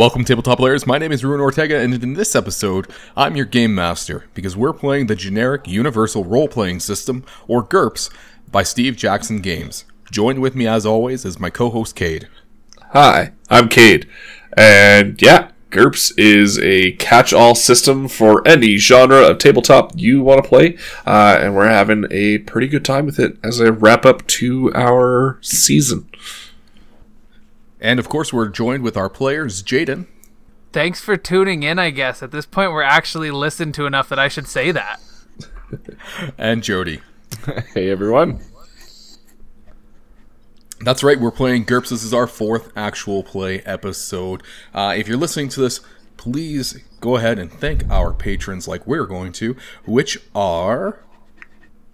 Welcome, tabletop players. My name is Ruin Ortega, and in this episode, I'm your game master because we're playing the generic Universal Role Playing System, or GURPS, by Steve Jackson Games. Joined with me, as always, is my co host, Cade. Hi, I'm Cade. And yeah, GURPS is a catch all system for any genre of tabletop you want to play. Uh, and we're having a pretty good time with it as a wrap up to our season. And of course, we're joined with our players, Jaden. Thanks for tuning in, I guess. At this point, we're actually listened to enough that I should say that. and Jody. hey, everyone. That's right, we're playing GURPS. This is our fourth actual play episode. Uh, if you're listening to this, please go ahead and thank our patrons like we're going to, which are.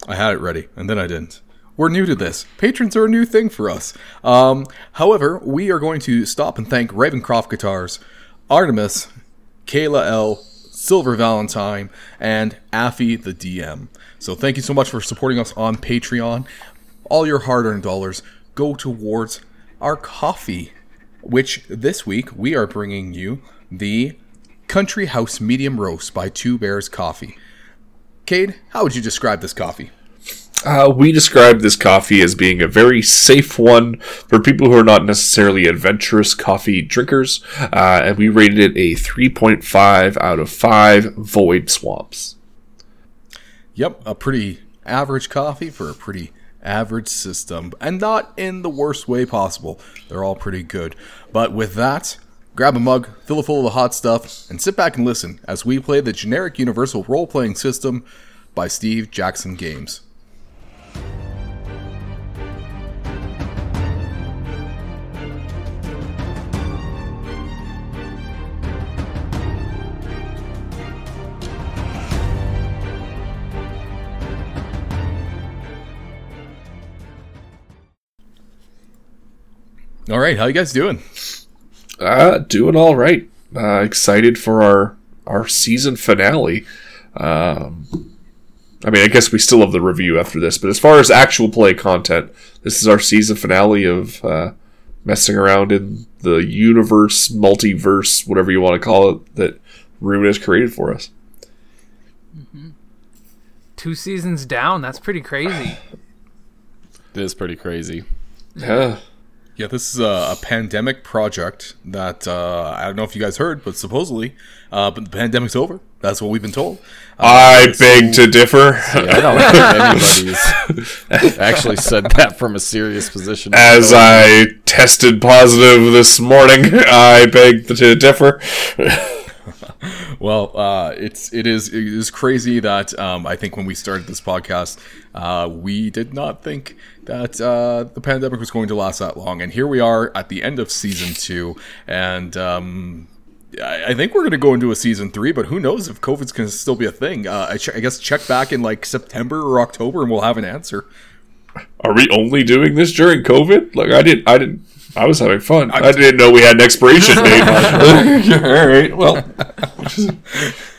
I had it ready, and then I didn't. We're new to this. Patrons are a new thing for us. Um, however, we are going to stop and thank Ravencroft Guitars, Artemis, Kayla L, Silver Valentine, and Affy the DM. So thank you so much for supporting us on Patreon. All your hard earned dollars go towards our coffee, which this week we are bringing you the Country House Medium Roast by Two Bears Coffee. Cade, how would you describe this coffee? Uh, we describe this coffee as being a very safe one for people who are not necessarily adventurous coffee drinkers, uh, and we rated it a 3.5 out of 5 void swamps. Yep, a pretty average coffee for a pretty average system, and not in the worst way possible. They're all pretty good. But with that, grab a mug, fill it full of the hot stuff, and sit back and listen as we play the generic universal role playing system by Steve Jackson Games. All right, how you guys doing? Uh, doing all right. Uh, excited for our our season finale. Um, I mean, I guess we still have the review after this, but as far as actual play content, this is our season finale of uh, messing around in the universe, multiverse, whatever you want to call it, that Ruin has created for us. Mm-hmm. Two seasons down, that's pretty crazy. It is pretty crazy. Yeah. Yeah, this is a, a pandemic project that uh, I don't know if you guys heard, but supposedly, uh, but the pandemic's over. That's what we've been told. Uh, I beg to differ. Yeah, I don't think anybody's actually said that from a serious position. As I tested positive this morning, I beg to differ. well, uh, it's it is it is crazy that um, I think when we started this podcast, uh, we did not think that uh, the pandemic was going to last that long, and here we are at the end of season two, and. Um, I think we're going to go into a season three, but who knows if COVID's going to still be a thing? Uh, I, ch- I guess check back in like September or October, and we'll have an answer. Are we only doing this during COVID? Like I didn't, I didn't I was having fun. I, I didn't know we had an expiration date. All right. Well,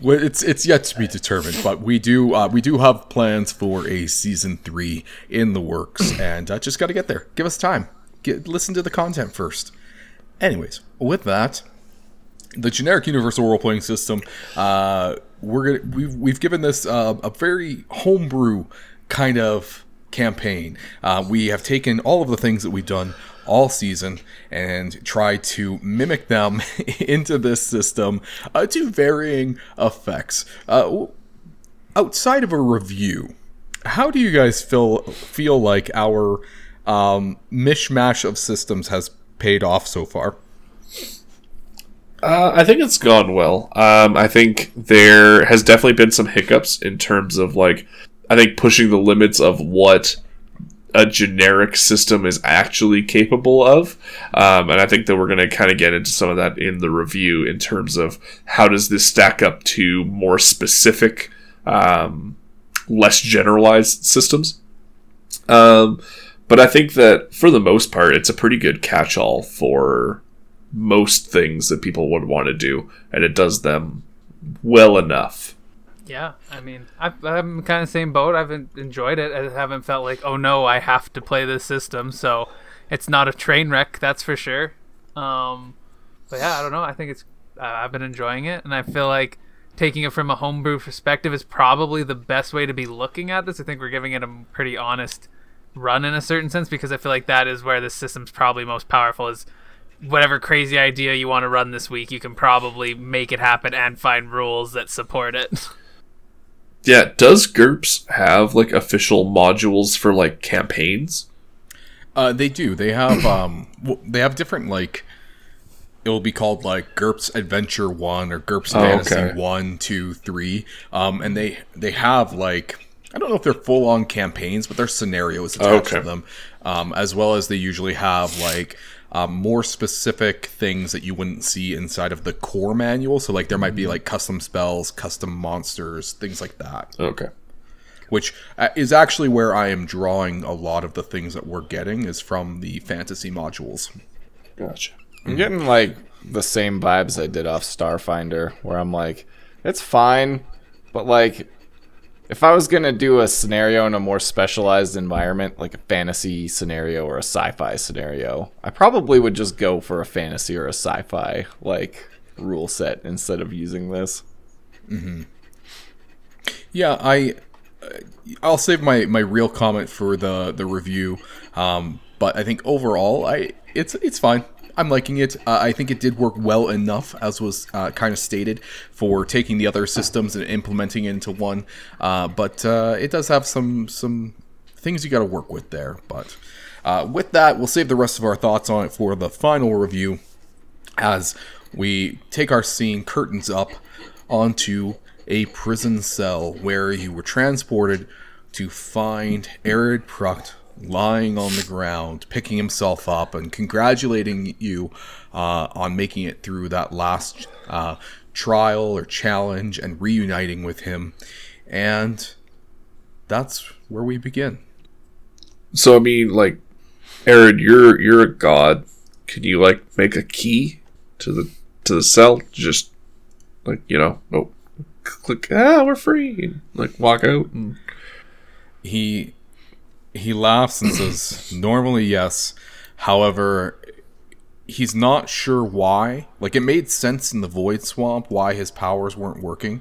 well, it's it's yet to be determined, but we do uh, we do have plans for a season three in the works, and uh, just got to get there. Give us time. Get listen to the content first. Anyways, with that, the generic universal role playing system, uh, we're gonna we've we've given this uh, a very homebrew kind of campaign. Uh, we have taken all of the things that we've done all season and tried to mimic them into this system uh, to varying effects. Uh, outside of a review, how do you guys feel feel like our um, mishmash of systems has paid off so far? Uh, I think it's gone well. Um, I think there has definitely been some hiccups in terms of like I think pushing the limits of what a generic system is actually capable of. Um, and I think that we're going to kind of get into some of that in the review in terms of how does this stack up to more specific, um, less generalized systems. Um, but I think that for the most part, it's a pretty good catch all for most things that people would want to do, and it does them well enough. Yeah, I mean, i am kind of same boat. I've enjoyed it. I haven't felt like, oh no, I have to play this system. So it's not a train wreck, that's for sure. Um, but yeah, I don't know. I think it's I've been enjoying it, and I feel like taking it from a homebrew perspective is probably the best way to be looking at this. I think we're giving it a pretty honest run in a certain sense because I feel like that is where the system's probably most powerful is whatever crazy idea you want to run this week, you can probably make it happen and find rules that support it. Yeah, does GURPS have like official modules for like campaigns? Uh, they do. They have um, they have different like. It will be called like GURPS Adventure One or GURPS Oh, Fantasy okay. One, Two, Three. Um, and they they have like I don't know if they're full on campaigns, but there's scenarios attached Okay. to them, um, as well as they usually have like um, more specific things that you wouldn't see inside of the core manual. So like there might be Mm-hmm. like custom spells, custom monsters, things like that Okay. which uh, is actually where I am drawing a lot of the things that we're getting is from the fantasy modules. Gotcha. I'm getting like the same vibes I did off Starfinder, where I'm like, it's fine, but like, if I was gonna do a scenario in a more specialized environment, like a fantasy scenario or a sci-fi scenario, I probably would just go for a fantasy or a sci-fi like rule set instead of using this. Yeah, I I'll save my my real comment for the the review. Um, but I think overall, I it's it's fine. I'm liking it. Uh, I think it did work well enough, as was uh, kind of stated, for taking the other systems and implementing it into one. Uh, but uh, it does have some some things you got to work with there. But uh, with that, we'll save the rest of our thoughts on it for the final review as we take our scene curtains up onto a prison cell where you were transported to find Erod Pruct lying on the ground, picking himself up and congratulating you uh, on making it through that last uh, trial or challenge and reuniting with him. And that's where we begin. So I mean, like, Aaron, you're you're a god. Can you like make a key to the to the cell? Just like you know, oh, click. Ah, we're free. And, like walk out. And, he he laughs and says normally yes. However he's not sure why. Like it made sense in the void swamp why his powers weren't working.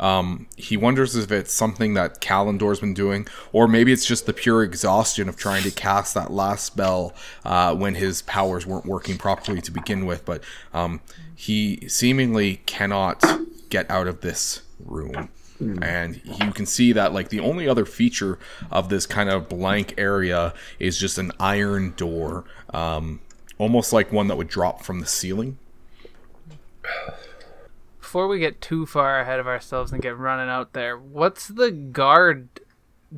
Um, he wonders if it's something that Calindor's been doing, or maybe it's just the pure exhaustion of trying to cast that last spell uh, when his powers weren't working properly to begin with. But um, he seemingly cannot get out of this room and you can see that like the only other feature of this kind of blank area is just an iron door um, almost like one that would drop from the ceiling Before we get too far ahead of ourselves and get running out there, what's the guard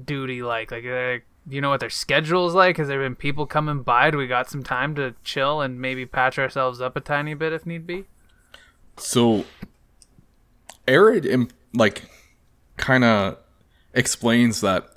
duty like? Like, do you know what their schedule's like? Has there been people coming by? Do we got some time to chill and maybe patch ourselves up a tiny bit if need be? so Erod im- like kind of explains that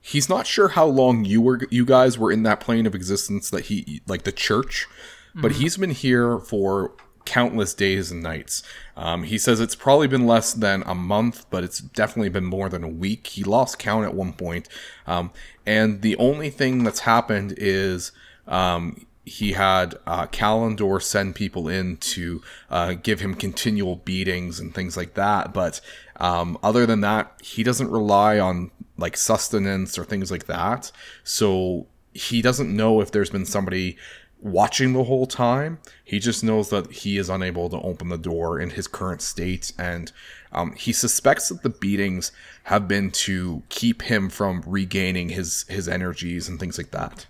he's not sure how long you were you guys were in that plane of existence that he like the church but he's been here for countless days and nights. Um, he says it's probably been less than a month but it's definitely been more than a week. He lost count at one point. Um, and the only thing that's happened is um, he had uh, Calindor send people in to uh, give him continual beatings and things like that. But um, other than that, he doesn't rely on like sustenance or things like that. So he doesn't know if there's been somebody watching the whole time. He just knows that he is unable to open the door in his current state, and um, he suspects that the beatings have been to keep him from regaining his his energies and things like that.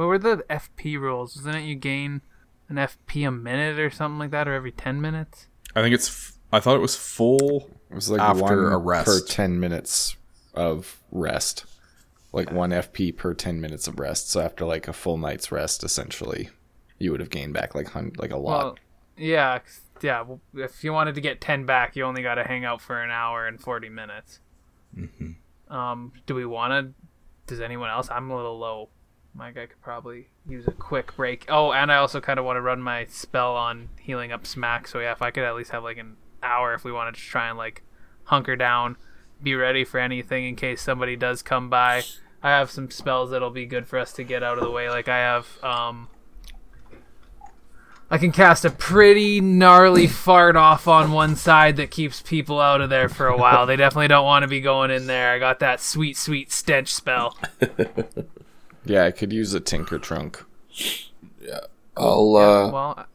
What were the FP rules? Wasn't it you gain an FP a minute or something like that, or every 10 minutes? I think it's. F- I thought it was full. It was like After one a rest. per ten minutes of rest, like one FP per ten minutes of rest. So after like a full night's rest, essentially, you would have gained back like hun- like a lot. Well, yeah, 'cause- yeah. well, If you wanted to get 10 back, you only got to hang out for an hour and 40 minutes. Um, do we want to? Does anyone else? I'm a little low. My guy could probably use a quick break. Oh, and I also kind of want to run my spell on healing up smack. So yeah, if I could at least have like an hour, if we wanted to try and like hunker down, be ready for anything in case somebody does come by. I have some spells that'll be good for us to get out of the way. Like I have um I can cast a pretty gnarly fart off on one side that keeps people out of there for a while. They definitely don't want to be going in there. I got that sweet, sweet stench spell. Yeah, I could use a Tinker Trunk. Yeah, I'll uh, Well,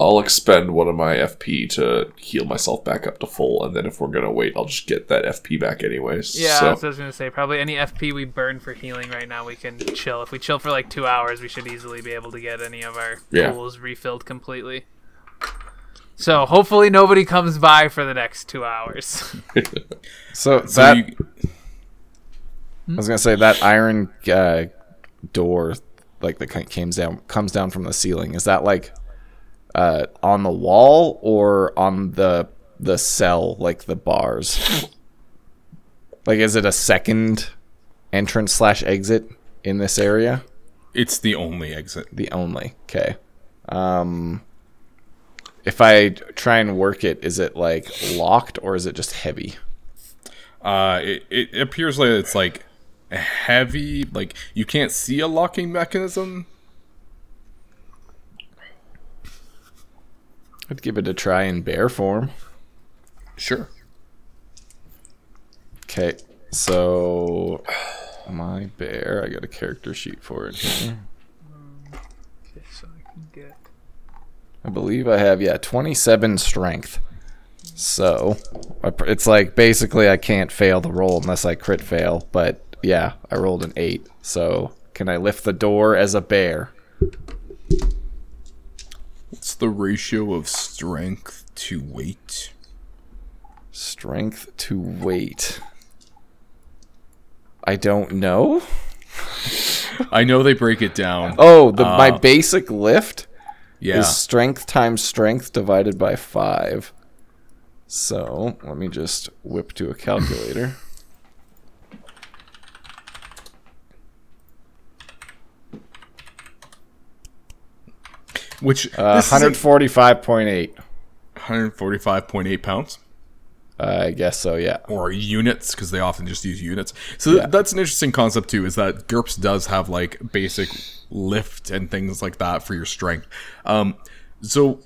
I'll expend one of my FP to heal myself back up to full, and then if we're gonna wait, I'll just get that FP back anyways. yeah, So, that's I was gonna say. Probably any FP we burn for healing right now, we can chill. If we chill for like two hours, we should easily be able to get any of our Yeah. tools refilled completely. So hopefully nobody comes by for the next two hours. So, So that you, I was gonna say that iron uh, door, like that kind- comes down comes down from the ceiling. Is that like uh, on the wall or on the the cell, like the bars? like, is it a second entrance slash exit in this area? it's the only exit. The only. Okay. Um, if I try and work it, is it like locked or is it just heavy? Uh, it, it appears like it's like heavy. Like you can't see a locking mechanism. I'd give it a try in bear form. Sure. Okay, so my bear, I got a character sheet for it here. so I can get. I believe I have yeah, 27 strength. So it's like basically I can't fail the roll unless I crit fail, but yeah, I rolled an 8. So can I lift the door as a bear? What's the ratio of strength to weight? Strength to weight. I don't know. I know they break it down. Oh, the my Uh, basic lift yeah. is strength times strength divided by 5. So, let me just whip to a calculator. Which Uh, this is a- 145.8. 145.8 pounds Uh, I guess so, yeah. or units because they often just use units. So th- Yeah. that's an interesting concept too. Is that GURPS does have like basic lift and things like that for your strength. Um, so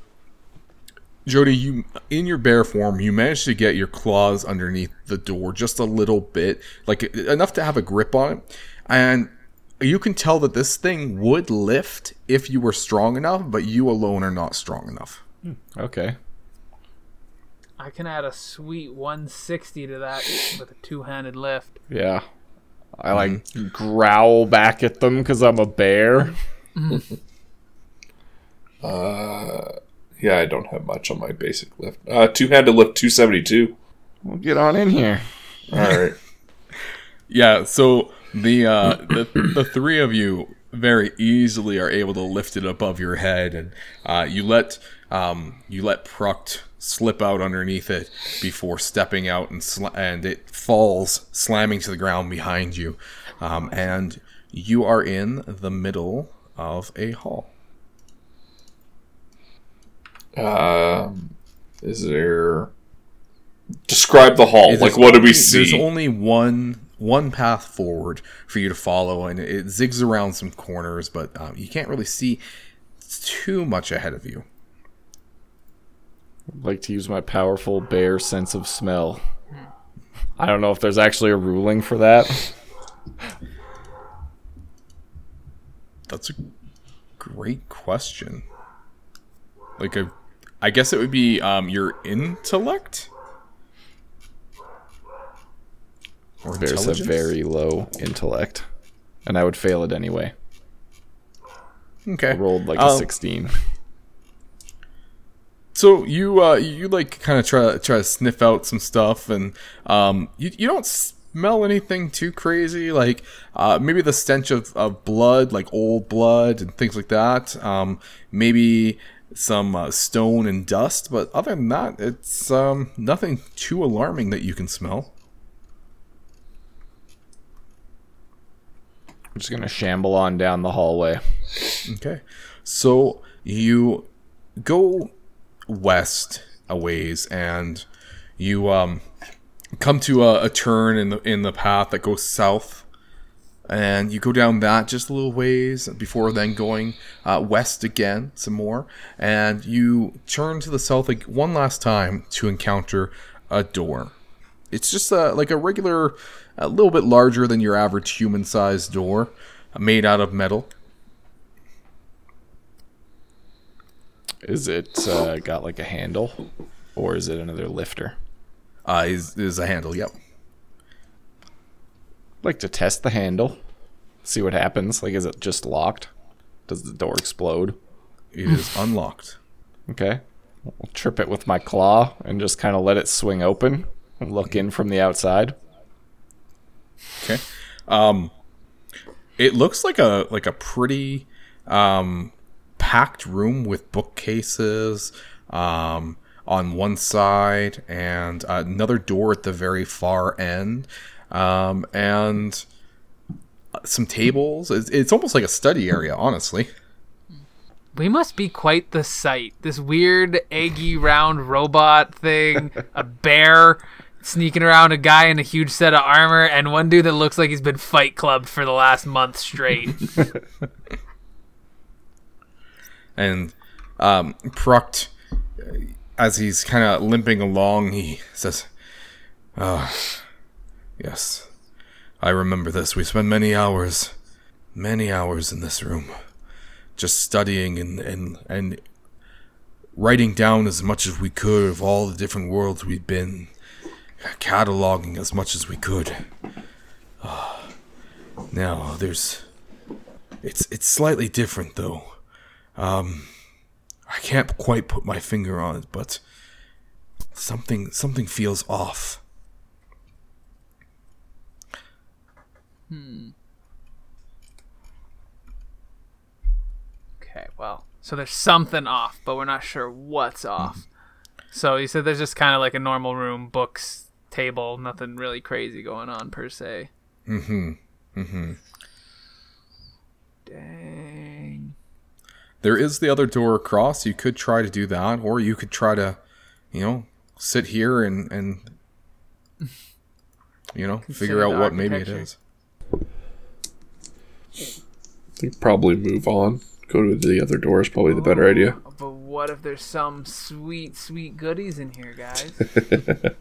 Jody, you in your bear form, you managed to get your claws underneath the door just a little bit, like enough to have a grip on it, and you can tell that this thing would lift if you were strong enough, but you alone are not strong enough. Okay. I can add a sweet 160 to that with a two-handed lift. Yeah. I like growl back at them because I'm a bear. uh yeah, I don't have much on my basic lift. Uh, two-handed lift, two seventy-two. We'll get on in here. All right. Yeah, so the uh, the the three of you very easily are able to lift it above your head, and uh, you let um, you let Pruct slip out underneath it before stepping out, and sl- and it falls slamming to the ground behind you, um, and you are in the middle of a hall. Um, is there? Describe the hall. There's like, what do we see? There's only one one path forward for you to follow, and it zigs around some corners, but um, you can't really see too much ahead of you. I'd like to use my powerful bear sense of smell. I don't know if there's actually a ruling for that. That's a great question. Like a, I guess it would be um, your intellect. Or Bears intelligence? very low intellect. And I would fail it anyway. okay. I rolled like a Um, 16. So you uh you like kind of try try to sniff out some stuff and um you you don't smell anything too crazy like uh maybe the stench of, of blood like old blood and things like that um maybe some uh, stone and dust but other than that it's um nothing too alarming that you can smell I'm just to shamble on down the hallway. Okay. So you go west a ways and you um come to a, a turn in the in the path that goes south and you go down that just a little ways before then going uh, west again some more, and you turn to the south like one last time to encounter a door. It's just a, like a regular, a little bit larger than your average human-sized door, made out of metal. Is it uh, got like a handle, or is it another lifter? Uh, is is a handle? Yep. like to test the handle, see what happens. Like, is it just locked? Does the door explode? It is unlocked. Okay. I'll trip it with my claw and just kind of let it swing open look in from the outside. Okay. Um, it looks like a like a pretty um, packed room with bookcases um, on one side and another door at the very far end, um, and some tables. It's, it's almost like a study area, honestly. We must be quite the sight. This weird eggy round robot thing, a bear sneaking around a guy in a huge set of armor, and one dude that looks like he's been fight clubbed for the last month straight. And um, Pruct, as he's kind of limping along, he says, "Ah, yes, I remember this. We spent many hours, many hours in this room, just studying and and and writing down as much as we could of all the different worlds we'd been, cataloging as much as we could. Ah, now there's, it's it's slightly different though." Um, I can't quite put my finger on it, but something something feels off. Hmm. okay, well, so there's something off, but we're not sure what's off. Mm-hmm. So you said there's just kind of like a normal room, books, table, nothing really crazy going on per se. Mm-hmm. Mm-hmm. Dang. There is the other door across. You could try to do that, or you could try to, you know, sit here and and you know figure out what maybe it is. architecture. I think probably move on. Go to the other door is probably the better idea. But what if there's some sweet, sweet goodies in here, guys?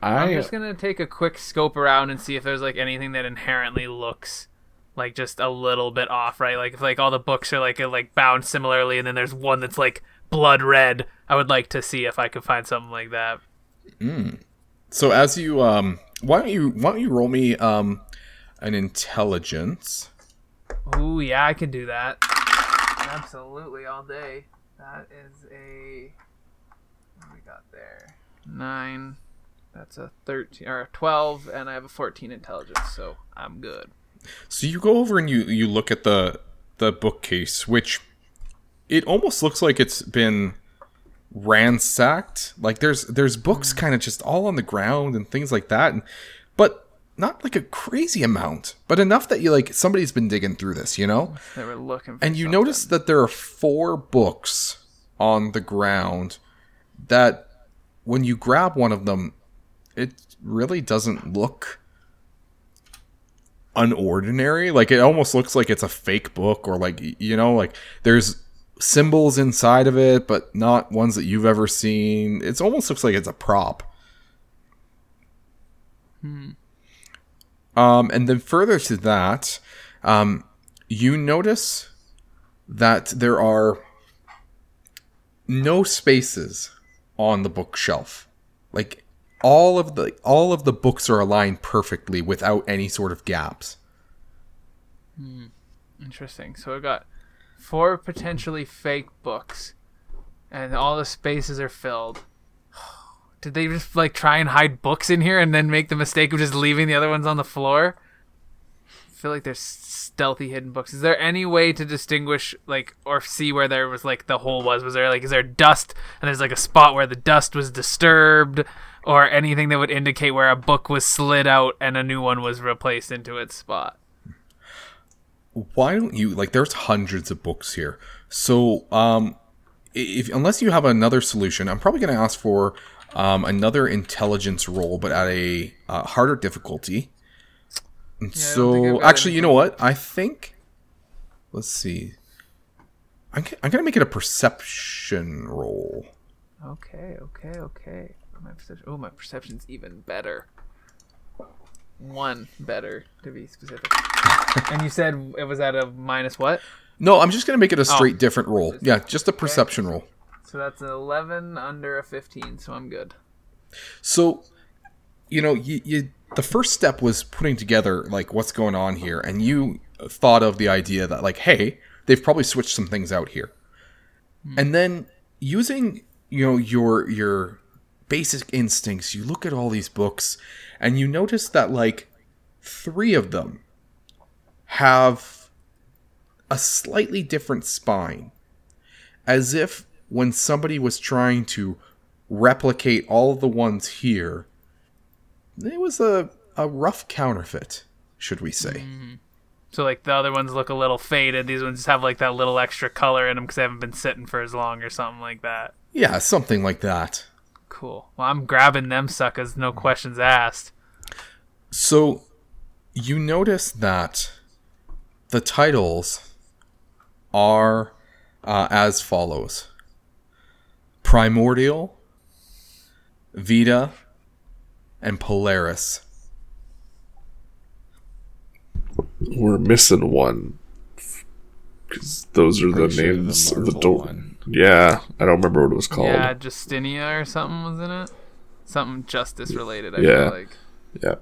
I'm just gonna take a quick scope around and see if there's like anything that inherently looks like just a little bit off, right? Like if like all the books are like like bound similarly, and then there's one that's like blood red. I would like to see if I could find something like that. So as you um, why don't you why don't you roll me um an intelligence? Ooh, yeah, I can do that. Absolutely, all day. That is a. What we got there? Nine. That's a thirteen or a twelve, and I have a fourteen intelligence, so I'm good. So you go over and you you look at the the bookcase, which it almost looks like it's been ransacked. Like there's there's books mm. kind of just all on the ground and things like that, and, but not like a crazy amount, but enough that you like somebody's been digging through this, you know. They were looking. For And you something. notice that there are four books on the ground that when you grab one of them, it really doesn't look unordinary. Like it almost looks like it's a fake book or like you know, like there's symbols inside of it, but not ones that you've ever seen. It almost looks like it's a prop. Um, and then further to that, um, you notice that there are no spaces on the bookshelf. Like all of the all of the books are aligned perfectly without any sort of gaps. Hmm. Interesting. So we got four potentially fake books, and all the spaces are filled. Did they just like try and hide books in here and then make the mistake of just leaving the other ones on the floor? I feel like there's stealthy hidden books. Is there any way to distinguish like or see where there was like the hole was? Was there like is there dust and there's like a spot where the dust was disturbed or anything that would indicate where a book was slid out and a new one was replaced into its spot? Why don't you like there's hundreds of books here. So um if unless you have another solution, I'm probably going to ask for um, another intelligence roll but at a uh, harder difficulty. And Yeah, I don't think I've so, actually, you know what? I think. Let's see. I'm, g- I'm gonna make it a perception roll. Okay, okay, okay. Oh, my perception. Oh, my perception's even better. One better to be specific. and you said it was at a minus what? No, I'm just gonna make it a Oh. straight different roll. Yeah, just a perception roll. So that's an 11 under a 15, so I'm good. So, you know, you, you the first step was putting together like what's going on here, and you thought of the idea that like, hey, they've probably switched some things out here, hmm. and then using you know your your basic instincts, you look at all these books, and you notice that like three of them have a slightly different spine, as if when somebody was trying to replicate all of the ones here, it was a, a rough counterfeit, should we say. Mm-hmm. So like the other ones look a little faded. These ones just have like that little extra color in them because they haven't been sitting for as long or something like that. Yeah, something like that. Cool. Well, I'm grabbing them suckers, no questions asked. So you notice that the titles are uh, as follows Primordial, Vita, and Polaris. We're missing one. Because those are the sure names of the Marvel door. one. Yeah, I don't remember what it was called. Yeah, Justinia or something was in it. Something justice related. I Yeah. feel like. yeah.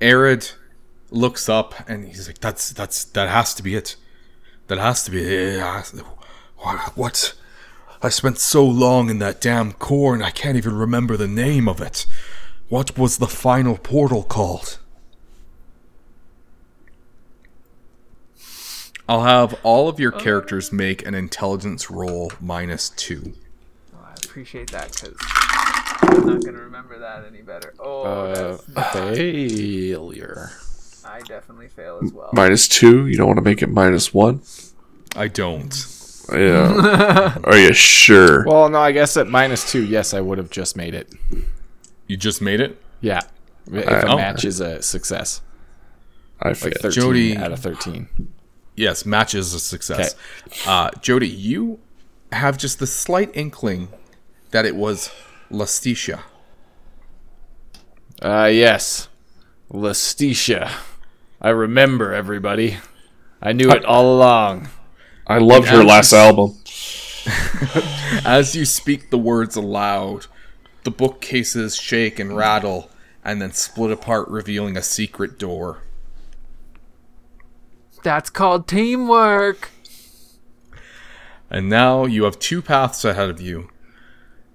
Erod looks up and he's like, "That's that's that has to be it. That has to be it. What? what? I spent so long in that damn core and I can't even remember the name of it. What was the final portal called?" I'll have all of your characters make an intelligence roll minus two. Oh, I appreciate that because I'm not gonna remember that any better. Oh, Uh, that's, failure. I definitely fail as well. Minus two? You don't want to make it minus one? I don't. Yeah. Are you sure? Well, no, I guess at minus two, yes, I would have just made it. You just made it. Yeah. If a oh. match is a success. I Like failed. 13 Jody- out of 13. Yes, match is a success. Uh, Jody, you have just the slight inkling that it was Lastitia. Uh, yes. Lestitia. I remember everybody. I knew it all along. I loved her last you- album. As you speak the words aloud, the bookcases shake and rattle and then split apart, revealing a secret door. That's called teamwork. And now you have two paths ahead of you.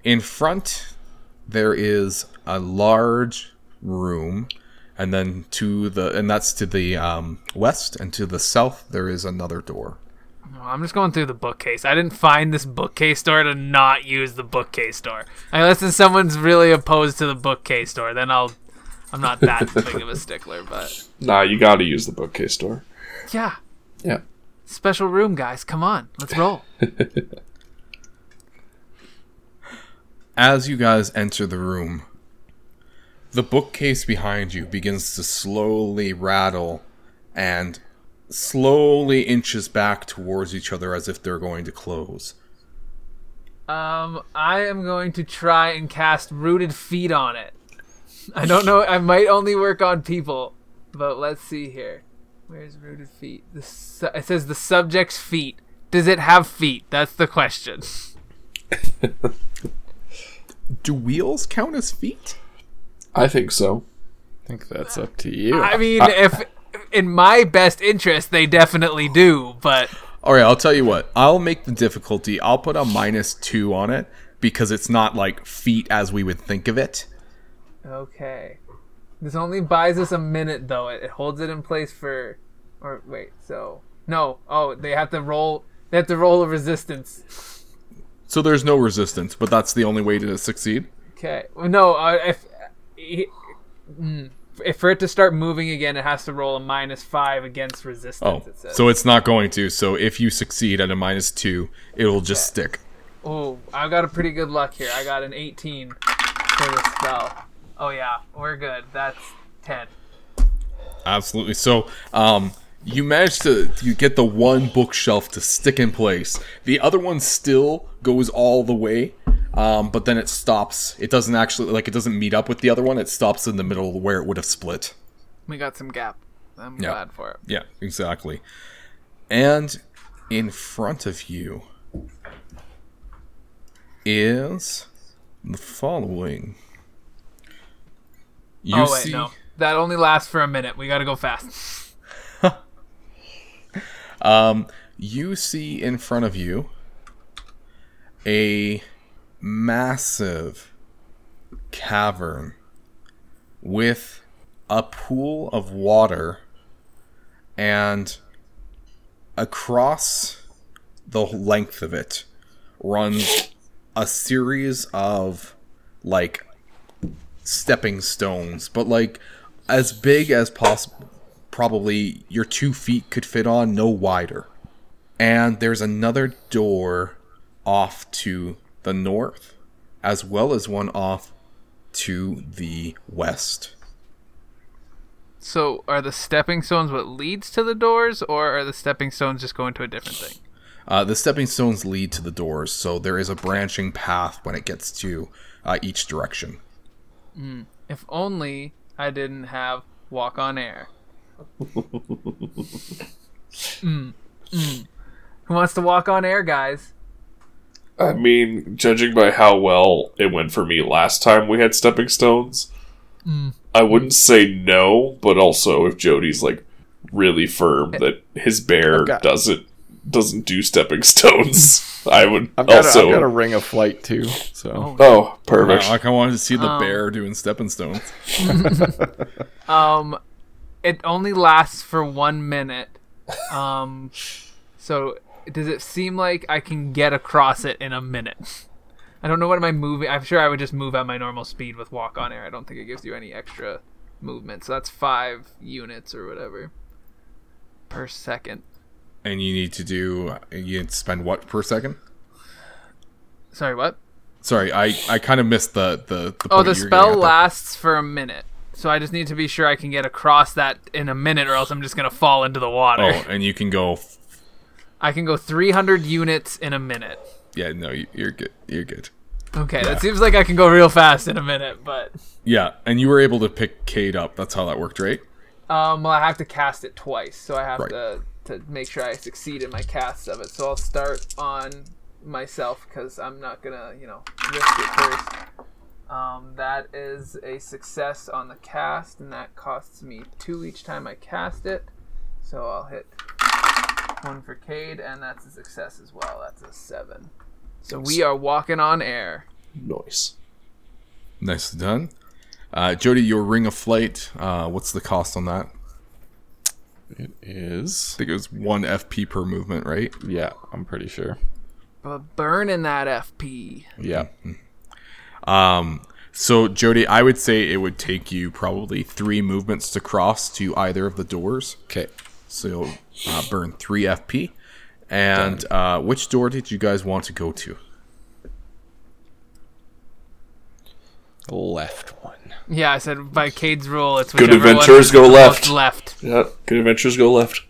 In front, there is a large room, and then to the and that's to the um, west, and to the south there is another door. I'm just going through the bookcase. I didn't find this bookcase door to not use the bookcase door. Unless someone's really opposed to the bookcase door, then I'll. I'm not that big of a stickler, but Nah, you gotta use the bookcase store. Yeah, Yeah. special room, guys. Come on, let's roll. As you guys enter the room, the bookcase behind you begins to slowly rattle and slowly inches back towards each other as if they're going to close. Um, I am going to try and cast rooted feet on it. I don't know. I might only work on people, but let's see here. Where's rooted feet? The su- it says the subject's feet. Does it have feet? That's the question. Do wheels count as feet? I think so. I think that's up to you. I mean, if in my best interest, they definitely do. But All right, I'll tell you what. I'll make the difficulty. I'll put a minus two on it because it's not like feet as we would think of it. okay, this only buys us a minute though. It, it holds it in place for, or wait, so no. Oh, they have to roll. They have to roll a resistance. So there's no resistance, but that's the only way to succeed. Okay. Well, No, uh, if mm, if for it to start moving again, it has to roll a minus five against Oh, resistance. it says. so it's not going to. So if you succeed at a minus two, it'll just stick. oh, I got a pretty good luck here. I got an 18 for the spell. Oh yeah, we're good. That's ten. Absolutely. So, um, you managed to you get the one bookshelf to stick in place. The other one still goes all the way, um, but then it stops. It doesn't actually like it doesn't meet up with the other one. It stops in the middle where it would have split. We got some gap. I'm Yeah. glad for it. Yeah, exactly. And in front of you is the following. You oh wait, see, no. That only lasts for a minute. We gotta go fast. um, you see in front of you a massive cavern with a pool of water and across the length of it runs a series of like stepping stones but like as big as possible probably your two feet could fit on no wider and there's another door off to the north as well as one off to the west So, are the stepping stones what leads to the doors, or are the stepping stones just going to a different thing? Uh, the stepping stones lead to the doors, so there is a branching path when it gets to uh, each direction. If only I didn't have walk on air. mm, mm. Who wants to walk on air, guys? I mean, judging by how well it went for me last time we had stepping stones, I wouldn't say no, but also if Jody's like really firm that his bear got- doesn't doesn't do stepping stones, I would I've got, also. a, I've got a ring of flight too. So oh, perfect. Wow, I wanted to see the Um, bear doing stepping stones. Um, it only lasts for one minute. Um, so does it seem like I can get across it in a minute? I don't know what am I moving. I'm sure I would just move at my normal speed with walk on air. I don't think it gives you any extra movement. So that's five units or whatever per second. And you need to do. You need to spend what per second? Sorry, what? Sorry, I, I kind of missed the the. the Oh, the spell getting at there. lasts for a minute. So I just need to be sure I can get across that in a minute, or else I'm just gonna fall into the water. Oh, and you can go. I can go 300 units in a minute. Yeah, no, you- you're good. You're good. Okay, that seems like I can go real fast in a minute, but Yeah, and you were able to pick Cade up. That's how that worked, right? um, well, I have to cast it twice, so I have Right. to to make sure I succeed in my casts of it. So I'll start on myself because I'm not gonna, you know, risk it first. Um, that is a success on the cast, and that costs me two each time I cast it. So I'll hit one for Cade, and that's a success as well. That's a seven. So we are walking on air. Nice. Nicely done. Uh, Jody, your ring of flight. Uh, what's the cost on that? It is. I think it was one FP per movement, right? Yeah, I'm pretty sure. But burning that FP. Yeah. Um, so Jody, I would say it would take you probably three movements to cross to either of the doors. Okay. So you'll uh, burn three FP. And uh, which door did you guys want to go to? Left one. Yeah, I said by Cade's rule, it's Good whichever one adventurers is go left. Left. Yeah, good adventures go left.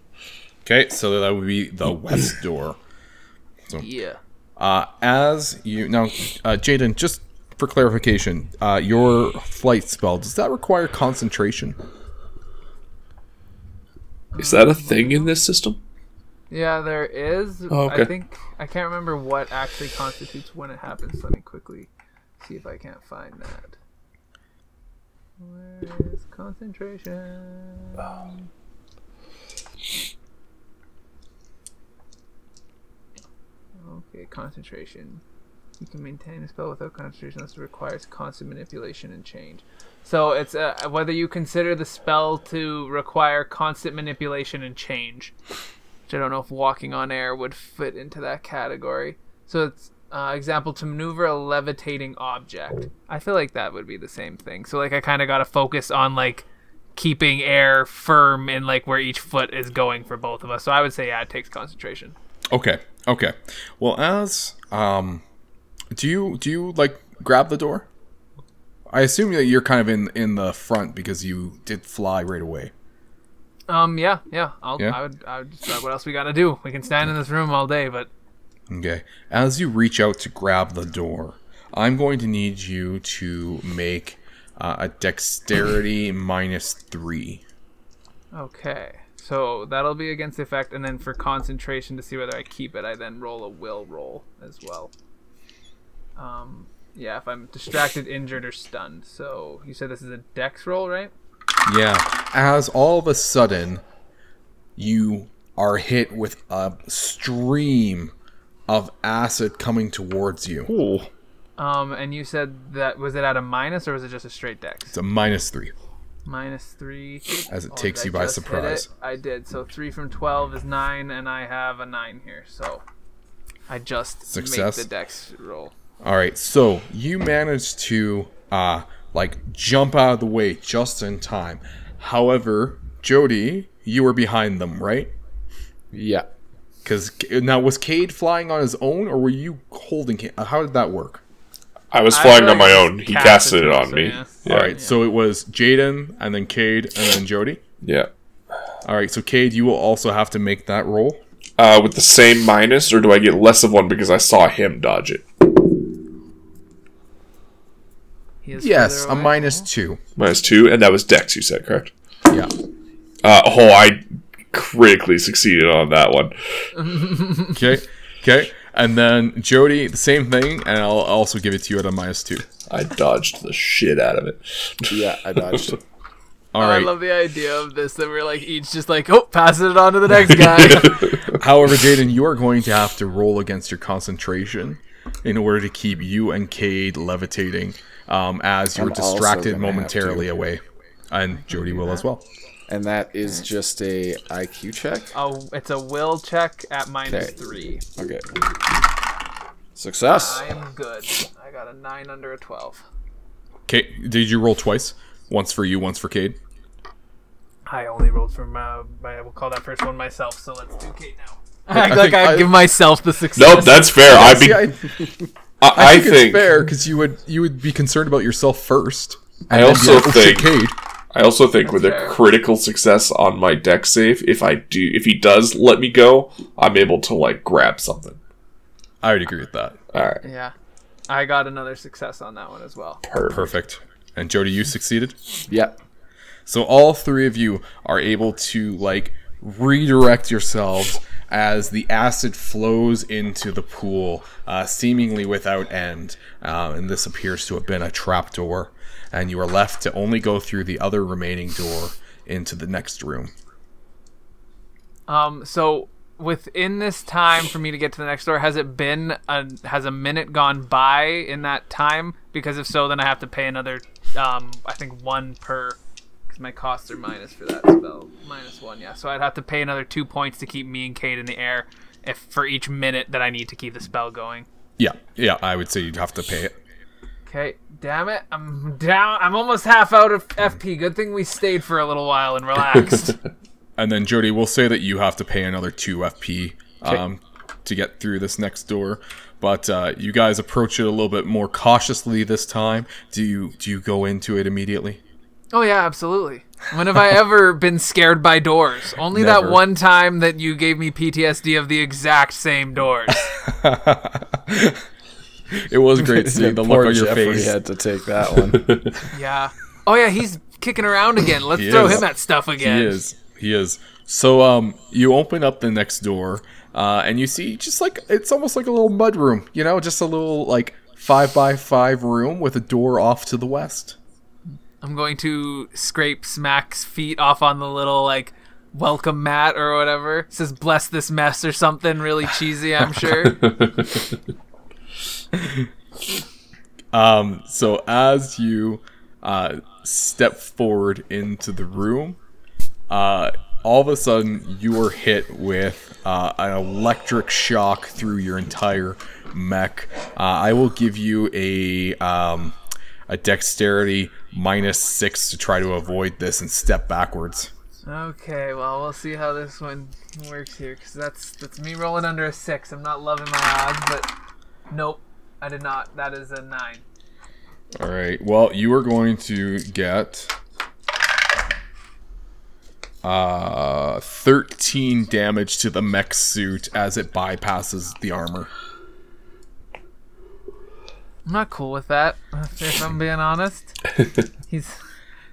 Okay, so that would be the west door. So, Yeah. Uh, as you now, uh, Jaden, just for clarification, uh, your flight spell does that require concentration? Is that a thing in this system? Yeah, there is. Oh, okay. I think I can't remember what actually constitutes when it happens. Let me quickly see if I can't find that. Where is concentration? Okay, concentration. You can maintain a spell without concentration unless it requires constant manipulation and change. So it's uh, whether you consider the spell to require constant manipulation and change which I don't know if walking on air would fit into that category. So it's uh, example to maneuver a levitating object. I feel like that would be the same thing. So like I kind of got to focus on like keeping air firm in like where each foot is going for both of us. So I would say yeah, it takes concentration. Okay, okay. Well, as um, do you do you like grab the door? I assume that you're kind of in in the front because you did fly right away. Um, yeah, yeah. I'll, Yeah? I would. I would. Just, what else we gotta do? We can stand in this room all day, but Okay. As you reach out to grab the door, I'm going to need you to make uh, a dexterity minus three. okay. So that'll be against the effect, and then for concentration to see whether I keep it, I then roll a will roll as well. Um, yeah, if I'm distracted, injured, or stunned. So you said this is a dex roll, right? Yeah. As all of a sudden, you are hit with a stream of acid coming towards you. Ooh. Um, and you said that was it at a minus or was it just a straight dex? It's a minus three Minus three. as it Oh, takes you by surprise. I did. So three from twelve is nine, and I have a nine here. So I just Success. make the dex roll. All right, so you managed to uh like jump out of the way just in time. However, Jody, you were behind them, right? Yeah. Because now was Cade flying on his own, or were you holding? Cade? How did that work? I was flying feel on my own. He cast casted it it on so me. yeah. Yeah. All right, so it was Jaden, and then Cade, and then Jody. Yeah. All right, so Cade, you will also have to make that roll. Uh, with the same minus, or do I get less of one because I saw him dodge it? Yes, a minus two. Minus two, and that was Dex. You said correct. Yeah. Uh, oh, I critically succeeded on that one. Okay. Okay. And then Jody, the same thing, and I'll also give it to you at a minus two. I dodged the shit out of it. Yeah, I dodged it. All I love the idea of this that we're like each just like oh passing it on to the next guy. However, Jaden, you are going to have to roll against your concentration in order to keep you and Cade levitating um, as you're I'm distracted momentarily away. And Jody will as well. And that is just a IQ check. oh, it's a will check at minus Okay. three. Okay. Success. I am good. I got a nine under a twelve. Okay, did you roll twice? Once for you, once for Cade. I only rolled for my, my we'll call that first one myself. So let's do Cade now. I I, like think I, I- give myself the success. Nope, that's fair. I, be, I, I, I, I think, think it's fair because you would you would be concerned about yourself first. I and then be also like, "Oh, shit, think- Cade. I also think with a critical success on my dex save, if I do, if he does let me go, I'm able to like grab something. I would agree with that. All right, Yeah, I got another success on that one as well. perfect. Perfect. And Jody, you succeeded. Yep. So all three of you are able to like redirect yourselves as the acid flows into the pool, uh, seemingly without end. Uh, and this appears to have been a trapdoor, and you are left to only go through the other remaining door into the next room. Um, so within this time for me to get to the next door, has it been a has a minute gone by in that time? Because if so, then I have to pay another. Um, I think one per. Because my costs are minus for that spell, minus one. Yeah, so I'd have to pay another two points to keep me and Cade in the air, if for each minute that I need to keep the spell going. Yeah, yeah, I would say you'd have to pay it. Okay, damn it, I'm down. I'm almost half out of FP. Good thing we stayed for a little while and relaxed. And then Jody, we'll say that you have to pay another two FP um, to get through this next door. But uh, you guys approach it a little bit more cautiously this time. Do you do you go into it immediately? Oh yeah, absolutely. When have I ever been scared by doors? Only Never. that one time that you gave me PTSD of the exact same doors. It was great seeing the Poor look on your Jeffrey face. had to take that one. yeah. Oh yeah, he's kicking around again. Let's He throw is. him at stuff again. He is. He is. So um, you open up the next door, uh, and you see just like it's almost like a little mud room. You know, just a little like five by five room with a door off to the west. I'm going to scrape Smack's feet off on the little like welcome mat or whatever. It says bless this mess or something really cheesy, I'm sure. Um, so as you uh, step forward into the room, uh, all of a sudden you are hit with uh, an electric shock through your entire mech. Uh, I will give you a um, a dexterity minus six to try to avoid this and step backwards. Okay, well we'll see how this one works here, because that's that's me rolling under a six. I'm not loving my odds, but nope, I did not. That is a nine. All right. Well, you are going to get uh 13 damage to the mech suit as it bypasses the armor. I'm not cool with that. If I'm being honest, he's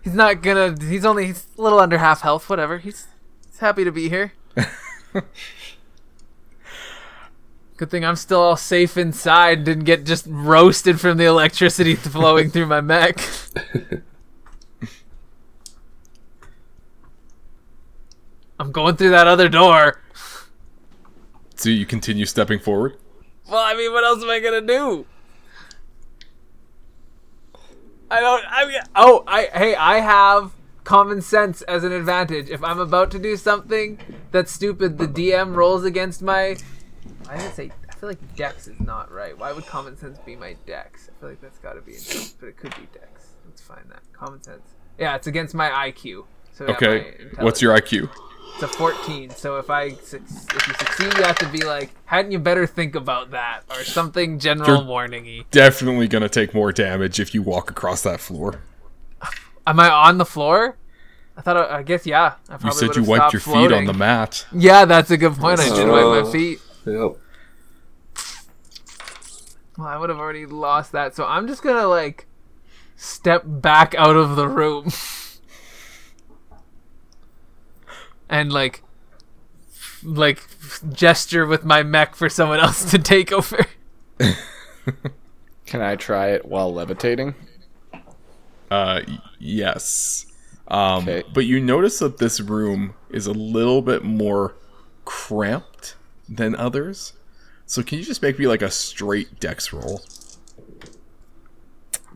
he's not gonna. He's only he's a little under half health. Whatever. He's he's happy to be here. Good thing I'm still all safe inside. Didn't get just roasted from the electricity flowing through my mech. I'm going through that other door. So you continue stepping forward. Well, I mean, what else am I gonna do? I don't. I mean, oh, I hey, I have common sense as an advantage. If I'm about to do something that's stupid, the DM rolls against my. I didn't say. I feel like Dex is not right. Why would common sense be my Dex? I feel like that's got to be, a but it could be Dex. Let's find that common sense. Yeah, it's against my IQ. So Okay. my What's your IQ? It's a 14. So if I if you succeed, you have to be like, hadn't you better think about that or something general You're- warning-y. Definitely going to take more damage if you walk across that floor. Am I on the floor? I thought. I, I guess yeah. I You said you wiped stopped your feet on the mat. Yeah, that's a good point. I did wipe my feet. Yep. Well, I would have already lost that. So I'm just gonna like step back out of the room and like like gesture with my mech for someone else to take over. Can I try it while levitating? Uh, y- yes. Um, Okay. But you notice that this room is a little bit more cramped than others. So can you just make me like a straight dex roll?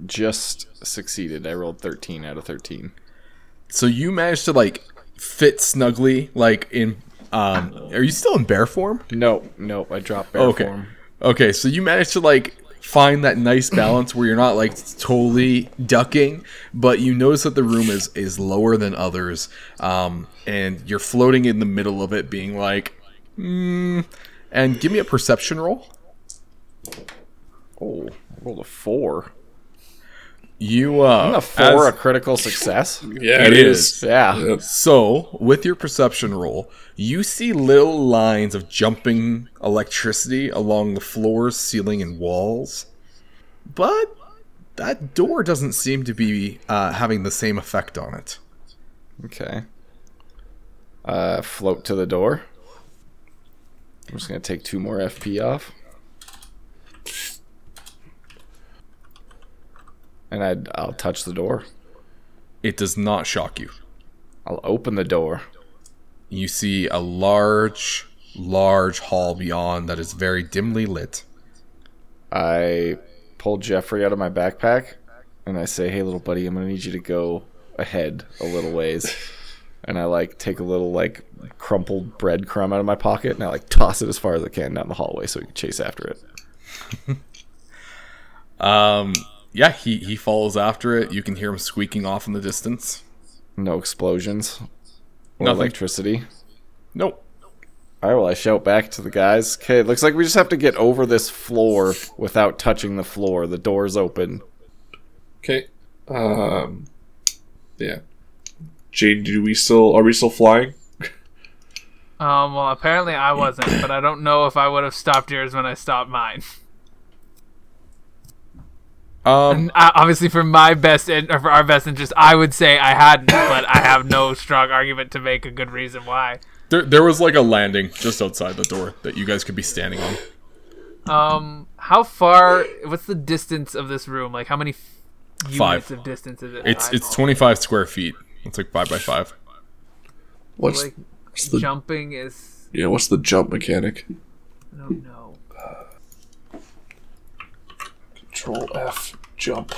Just succeeded. I rolled 13 out of 13. So you managed to like fit snugly, like in. Um, are you still in bear form? Nope, nope. I dropped bear Okay. form. Okay, so you managed to like find that nice balance where you're not like totally ducking, but you notice that the room is is lower than others, um, and you're floating in the middle of it, being like, mm, and give me a perception roll. Oh, I rolled a four. You uh, A four, as- a critical success. Yeah, It it is. is. Yeah. Yep. So, with your perception roll, you see little lines of jumping electricity along the floors, ceiling, and walls. But that door doesn't seem to be uh, having the same effect on it. Okay. Uh, float to the door. I'm just gonna take two more FP off. And I'd, I'll touch the door. It does not shock you. I'll open the door. You see a large, large hall beyond that is very dimly lit. I pull Jeffrey out of my backpack and I say, "Hey, little buddy, I'm gonna need you to go ahead a little ways." And I like take a little like crumpled breadcrumb out of my pocket and I like toss it as far as I can down the hallway so he can chase after it. Um, yeah, he, he follows after it. You can hear him squeaking off in the distance. No explosions or Nothing. electricity. Nope. All right, well, I shout back to the guys. Okay, it looks like we just have to get over this floor without touching the floor. The door's open. Okay. Um. Yeah. Jade, do we still are we still flying? Um, well, apparently I wasn't, but I don't know if I would have stopped yours when I stopped mine. Um, And uh, obviously, for my best in, or for our best interest, I would say I hadn't, but I have no strong argument to make a good reason why. there, there was like a landing just outside the door that you guys could be standing on. Um, how far? What's the distance of this room? Like, how many f- units Five. of distance is it? It's it's 25 square feet. It's like five by five. What's like what's the jumping is. yeah? What's the jump mechanic? I don't know. Control F jump.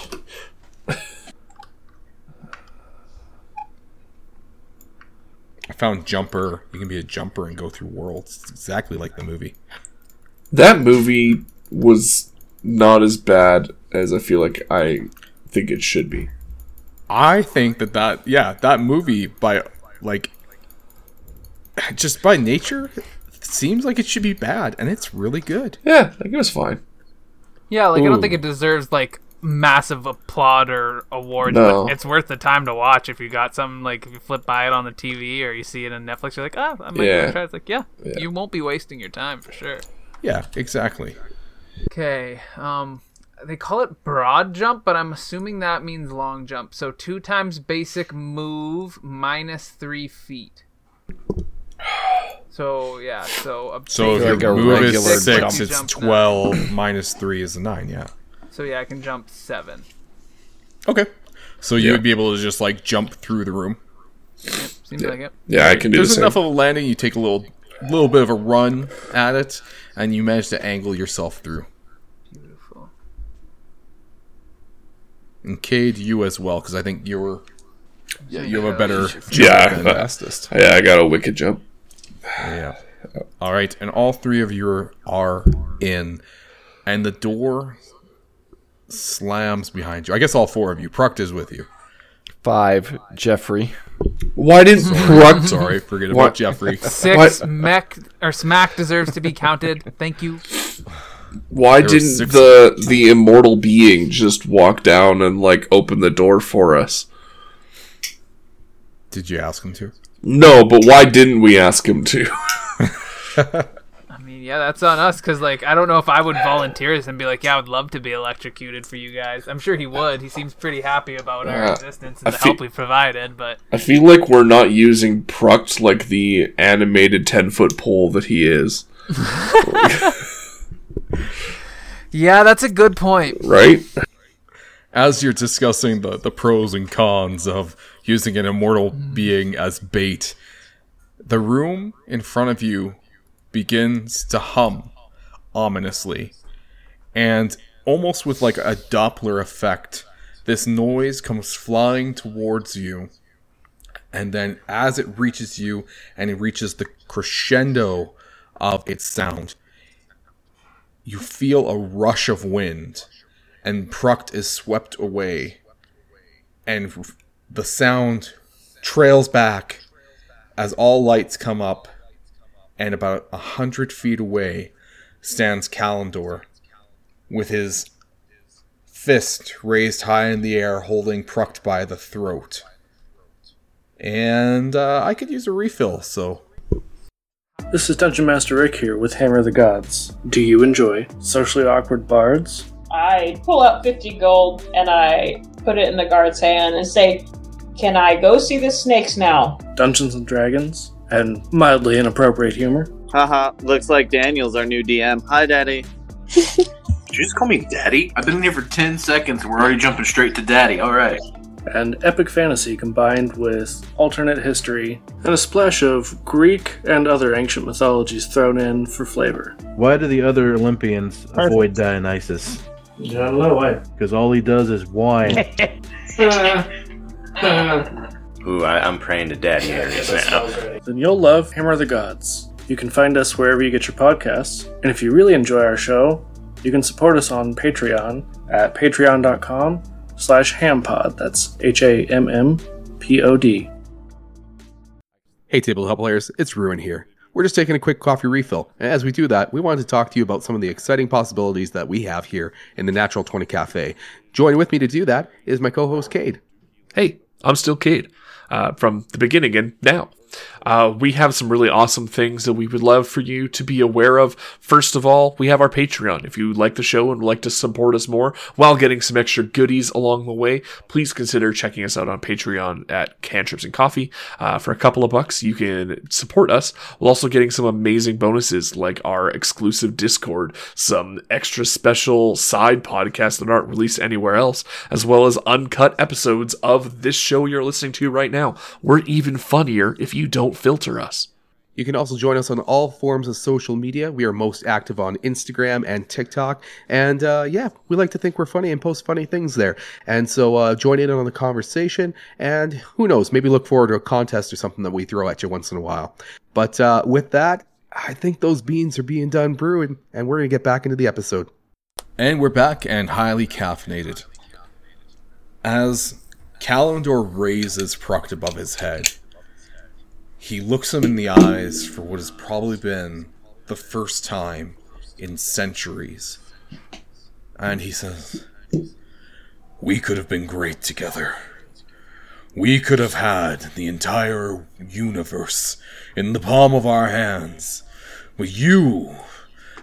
I found jumper. You can be a jumper and go through worlds. It's exactly like the movie. That movie was not as bad as I feel like I think it should be. I think that that yeah that movie by like just by nature seems like it should be bad and it's really good. Yeah, I think it was fine. Yeah, like I don't think it deserves like massive applaud or awards, No. but it's worth the time to watch if you got something like if you flip by it on the TV or you see it on Netflix. You're like, oh, I might Yeah. yeah. try. It's like, yeah, you won't be wasting your time for sure. Yeah, exactly. Okay. Um, they call it broad jump, but I'm assuming that means long jump. So two times basic move minus three feet. So yeah, so a So if basic your like a move is six, jump. it's Jump now. twelve minus three is a nine. Yeah. So yeah, I can jump seven. Okay. So you Yeah. would be able to just like jump through the room. Seems like it. Yeah, I can do it. There's the same. enough of a landing. You take a little, little bit of a run at it, and you manage to angle yourself through. Beautiful. And Cade, you as well, because I think you're. Yeah, you have a better. yeah, than- Fastest. yeah, I got a wicked jump. Yeah. All right, and all three of you are- are in, and the door slams behind you. I guess all four of you. Pruct is with you. Five, Jeffrey. Why didn't Pruct? Sorry, forget What? about Jeffrey. Six What? mech or smack deserves to be counted. Thank you. Why There didn't six- the the immortal being just walk down and like open the door for us? Did you ask him to? No, but why didn't we ask him to? I mean, yeah, that's on us because, like, I don't know if I would volunteer this and be like, yeah, I would love to be electrocuted for you guys. I'm sure he would. He seems pretty happy about our Yeah. existence and I the feel- help we've provided. But I feel like we're not using Pruct like the animated ten foot pole that he is, yeah, that's a good point. right? As you're discussing the, the pros and cons of using an immortal hmm. being as bait, the room in front of you begins to hum ominously. And almost with like a Doppler effect, this noise comes flying towards you. And then as it reaches you and it reaches the crescendo of its sound, you feel a rush of wind and Pruct is swept away, and the sound trails back as all lights come up, and about a hundred feet away stands Calindor with his fist raised high in the air, holding Pruct by the throat. And uh, I could use a refill, so This is Dungeon Master Rick here with Hammer of the Gods. Do you enjoy socially awkward bards? I pull out 50 gold and I put it in the guard's hand and say, Can I go see the snakes now? Dungeons and Dragons? And mildly inappropriate humor? Haha, looks like Daniel's our new DM. Hi, Daddy. Did you just call me daddy? I've been in here for 10 seconds and we're already jumping straight to daddy. Alright. And epic fantasy combined with alternate history and a splash of Greek and other ancient mythologies thrown in for flavor. Why do the other Olympians avoid Dionysus? I don't know why. Because all he does is whine. Ooh, I, I'm praying to daddy Ares now. then you'll love Hammer of the Gods. You can find us wherever you get your podcasts. And if you really enjoy our show, you can support us on Patreon at patreon.com slash hampod. That's H-A-M-M-P-O-D. Hey, Tabletop players, it's Ruin here. We're just taking a quick coffee refill. And as we do that, we wanted to talk to you about some of the exciting possibilities that we have here in the Natural 20 Cafe. Joining with me to do that is my co host, Cade. Hey, I'm still Cade uh, from the beginning and now. Uh, we have some really awesome things that we would love for you to be aware of. First of all, we have our Patreon. If you like the show and would like to support us more while getting some extra goodies along the way, please consider checking us out on Patreon at Cantrips and Coffee. Uh, for a couple of bucks, you can support us while also getting some amazing bonuses like our exclusive Discord, some extra special side podcasts that aren't released anywhere else, as well as uncut episodes of this show you're listening to right now. We're even funnier if you don't filter us. You can also join us on all forms of social media. We are most active on Instagram and TikTok. And uh, yeah, we like to think we're funny and post funny things there. And so uh, join in on the conversation. And who knows, maybe look forward to a contest or something that we throw at you once in a while. But uh, with that, I think those beans are being done brewing, and we're going to get back into the episode. And we're back and highly caffeinated. As Calindor raises Pruct above his head, he looks him in the eyes for what has probably been the first time in centuries. And he says, we could have been great together. We could have had the entire universe in the palm of our hands. But you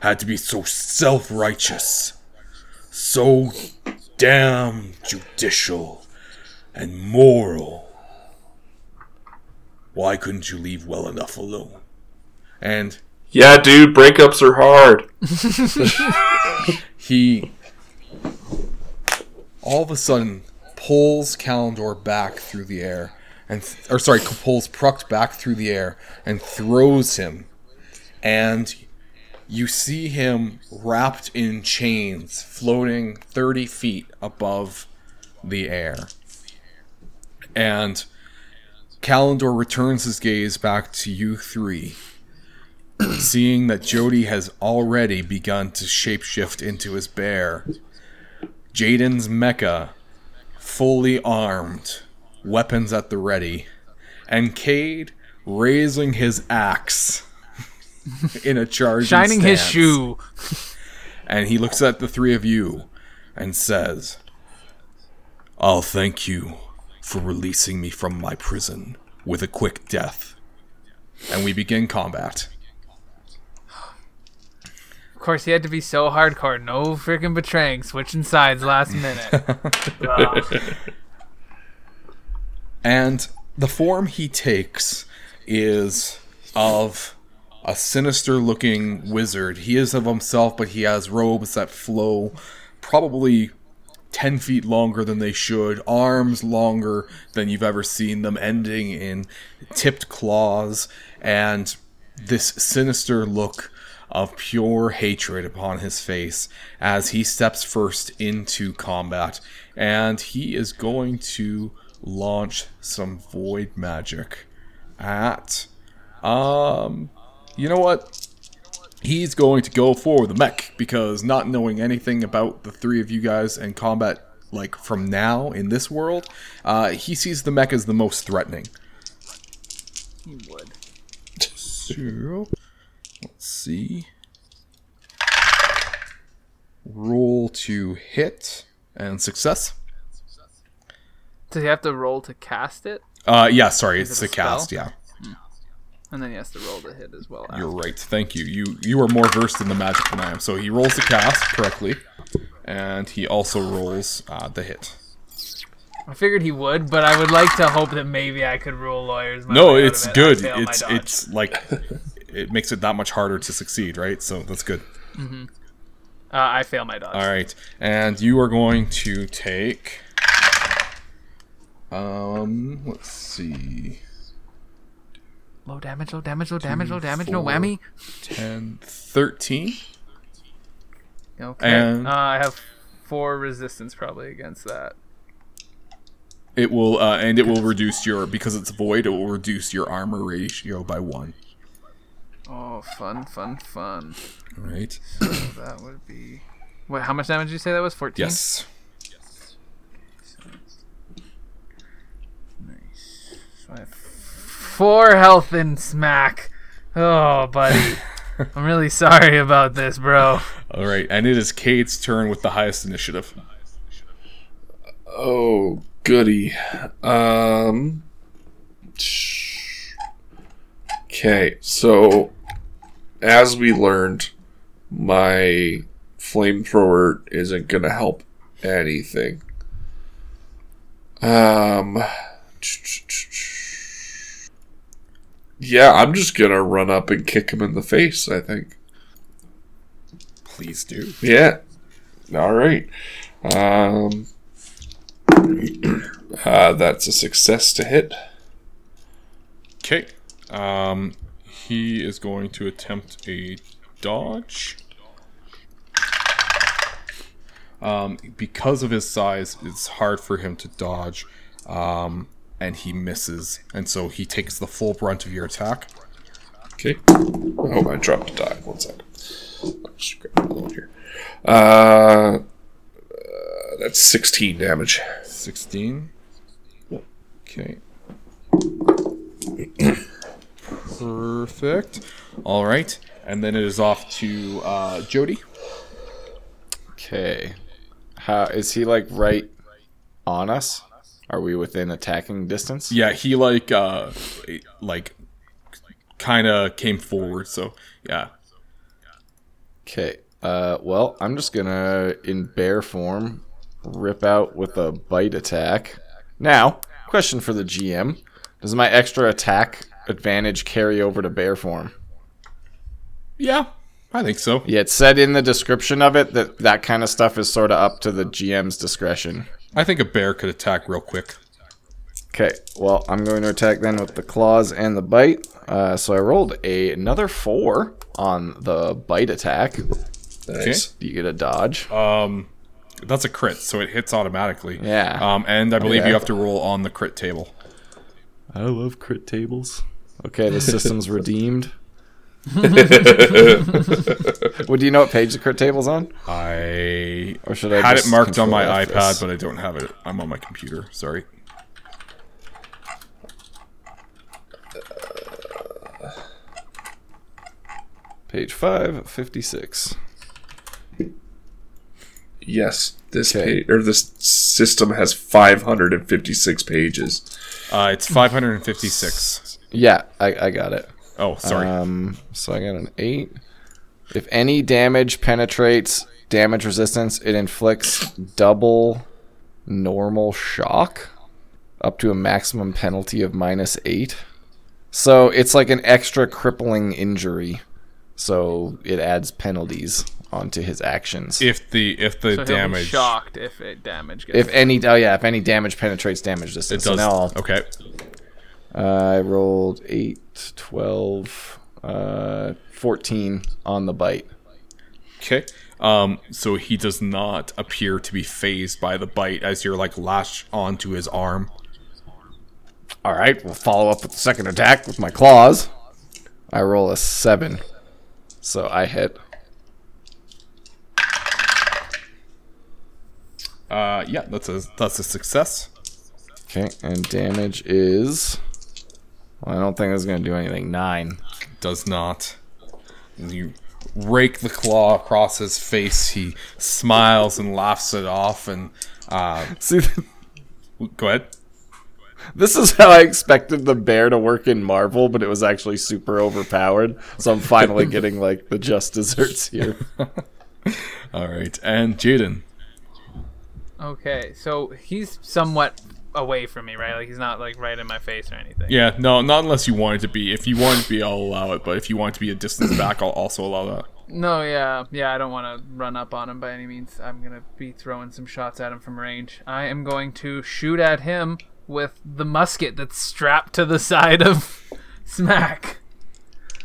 had to be so self righteous, so damn judicial and moral. Why couldn't you leave well enough alone? And Yeah, dude, breakups are hard. he all of a sudden pulls Calindor back through the air and th- or sorry pulls Pruct back through the air and throws him and you see him wrapped in chains floating 30 feet above the air and Calindor returns his gaze back to you three seeing that Jody has already begun to shapeshift into his bear. Jaden's mecha, fully armed, weapons at the ready, and Cade raising his axe in a charging Shining his shoe. And he looks at the three of you and says, I'll thank you for releasing me from my prison with a quick death. And we begin combat. Of course, he had to be so hardcore. No freaking betraying, switching sides last minute. And the form he takes is of a sinister looking wizard. He is of himself, but he has robes that flow probably 10 feet longer than they should, arms longer than you've ever seen them, ending in tipped claws, and this sinister look of pure hatred upon his face as he steps first into combat. And he is going to launch some void magic at um you know what he's going to go for the mech because not knowing anything about the three of you guys and combat like from now in this world uh he sees the mech as the most threatening. He would. so let's see. Roll to hit and success. Does he have to roll to cast it? uh yeah sorry Is it's it a cast yeah And then he has to roll the hit as well. You're right. Thank you. You you are more versed in the magic than I am. So he rolls the cast correctly, and he also rolls uh, the hit. I figured he would, but I would like to hope that maybe I could rule lawyers. my no, it's it. Good. It's it's like it makes it that much harder to succeed, right? So that's good. Uh, I fail my dodge. All right, and you are going to take. Um, let's see. Low damage, low damage, low damage, low damage, no whammy. 10, 13. Okay. And- uh, I have four resistance probably against that. It will, uh, and it will reduce your because it's void. It will reduce your armor ratio by one. Oh, fun, fun, fun. All right. So that would be. Wait, how much damage did you say that was? 14? Yes. yes. Nice. So I have four health in smack. Oh, buddy. I'm really sorry about this, bro. All right, and it is Cade's turn with the highest initiative. Oh, goody. Um. Okay, so as we learned, my flamethrower isn't gonna help anything. Um. Yeah, I'm just gonna run up and kick him in the face, I think. Please do. Yeah. All right. Um, uh, that's a success to hit. Okay. Um, he is going to attempt a dodge. Um, because of his size, it's hard for him to dodge, um, and he misses, and so he takes the full brunt of your attack. Okay. Oh, I dropped a die. One second. I'll just grab another one here. Uh, uh, that's 16 damage. 16. Okay. Perfect. All right, and then it is off to uh, Jody. Okay. How is he like right on us? Are we within attacking distance? Yeah, he like uh like kind of came forward. So yeah. Okay. Uh, well, I'm just gonna in bear form rip out with a bite attack. Now, question for the GM: Does my extra attack advantage carry over to bear form? Yeah, I think so. Yeah, it said in the description of it that that kind of stuff is sort of up to the GM's discretion. I think a bear could attack real quick. Okay, well, I'm going to attack then with the claws and the bite. Uh, so I rolled a, another four on the bite attack. Nice. Do you get a dodge? Um, that's a crit, so it hits automatically. Yeah. Um, and I believe Okay. you have to roll on the crit table. I love crit tables. Okay, the system's redeemed. well, do you know what page the crit table's on? I Or should I had it marked on my control iPad, this? but I don't have it. I'm on my computer. Sorry. Page 556. Yes, this Okay. page or this system has 556 pages. Uh, it's 556. Yeah, I, I got it. Oh, sorry. Um, so I got an 8. If any damage penetrates damage resistance, it inflicts double normal shock up to a maximum penalty of minus 8. So it's like an extra crippling injury. So it adds penalties onto his actions. if the if the so he'll be damage shocked if it damage gets. If any, oh yeah, if any damage penetrates damage it distance. does. So now I'll- okay. Uh, I rolled 8, 12, uh, 14 on the bite. Okay. Um, so he does not appear to be phased by the bite as you're like lashed onto his arm. All right, we'll follow up with the second attack with my claws. I roll a 7. So I hit. Uh, yeah, that's a that's a success. Okay, and damage is. Well, I don't think it's going to do anything. 9. Does not. You rake the claw across his face. He smiles and laughs it off. And uh, See, go ahead. this is how I expected the bear to work in Marvel, but it was actually super overpowered. So I'm finally getting, like, the just desserts here. All right, and Jaden. okay, so he's somewhat away from me, right? Like he's not like right in my face or anything. Yeah, no, not unless you want it to be. If you want it to be, I'll allow it. But if you want it to be a distance back, I'll also allow that. No, yeah, yeah. I don't want to run up on him by any means. I'm gonna be throwing some shots at him from range. I am going to shoot at him with the musket that's strapped to the side of Smack.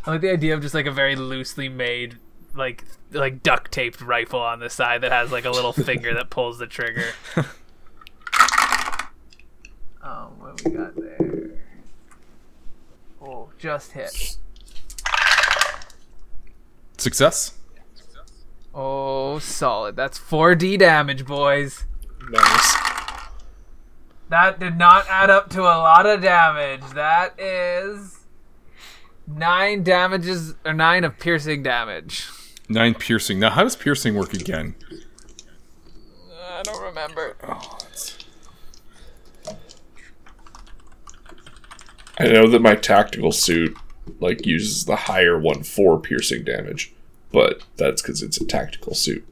I like the idea of just like a very loosely made, like like duct taped rifle on the side that has like a little finger that pulls the trigger. Oh, what we got there? Oh, just hit. Success. Oh, solid. That's 4D damage, boys. Nice. That did not add up to a lot of damage. That is nine damages or nine of piercing damage. Nine piercing. Now, how does piercing work again? I don't remember. Oh, I know that my tactical suit like uses the higher one for piercing damage, but that's because it's a tactical suit.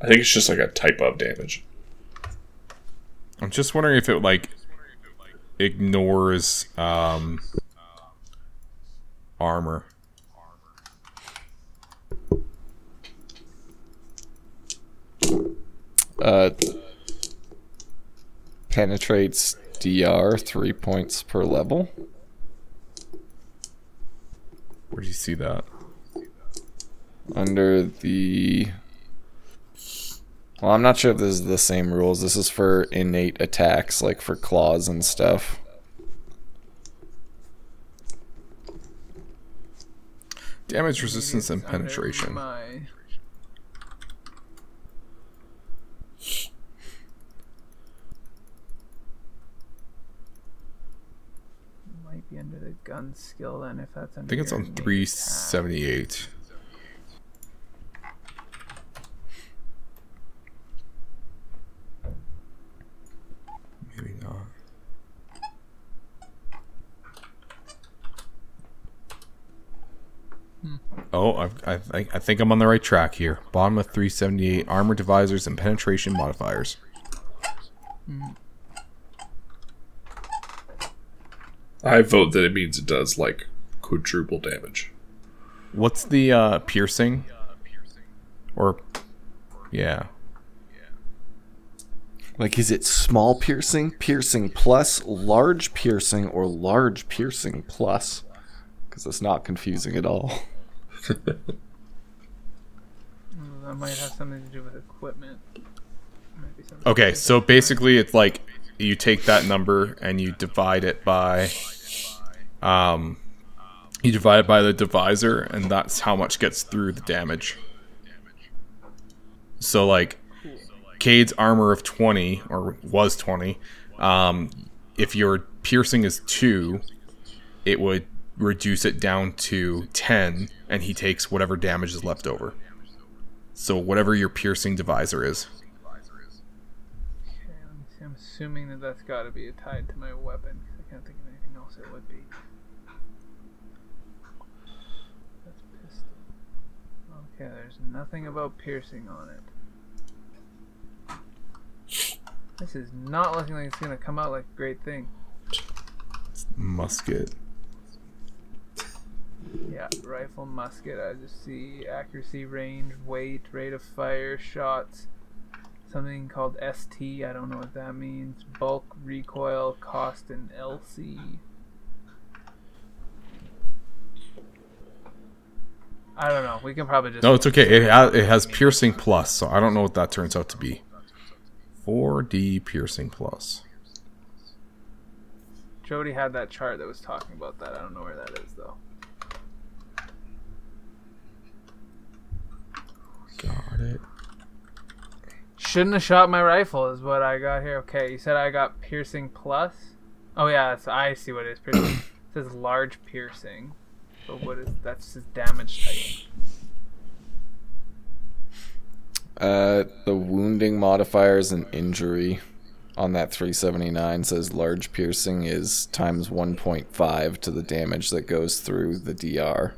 I think it's just like a type of damage. I'm just wondering if it like ignores um, armor. Uh, penetrates DR three points per level. Where do you see that? Under the. Well, I'm not sure if this is the same rules. This is for innate attacks, like for claws and stuff. Damage resistance and Under penetration. gun skill then if that's. I think it's on three seventy eight. Maybe not. Hmm. Oh, I, I, think, I think I'm on the right track here. Bottom of 378 armor divisors and penetration modifiers. Hmm. I vote that it means it does like quadruple damage. What's the uh, piercing? Or, yeah. Like, is it small piercing, piercing plus, large piercing, or large piercing plus? Because it's not confusing at all. That might have something to do with equipment. Might be something Okay, so basically it's like you take that number and you divide it by um you divide it by the divisor and that's how much gets through the damage. So like Cade's armor of 20 or was 20, um if your piercing is 2, it would reduce it down to 10 and he takes whatever damage is left over. So whatever your piercing divisor is. I'm assuming that that's got to be tied to my weapon. I can't think of anything else it would be. That's pistol. Okay, there's nothing about piercing on it. This is not looking like it's gonna come out like a great thing. Musket. Yeah, rifle, musket. I just see accuracy, range, weight, rate of fire, shots. Something called ST. I don't know what that means. Bulk, recoil, cost, and LC. I don't know. We can probably just. No, it's okay. It has, it has piercing plus, so I don't know what that turns out to be. 4D piercing plus. Jody had that chart that was talking about that. I don't know where that is though. Got it. Shouldn't have shot my rifle, is what I got here. Okay, you said I got piercing plus. Oh yeah, that's, I see what it is. Piercing. it says large piercing, but what is that's just damage type. Uh, the wounding modifier is an injury on that 379 says large piercing is times 1.5 to the damage that goes through the DR.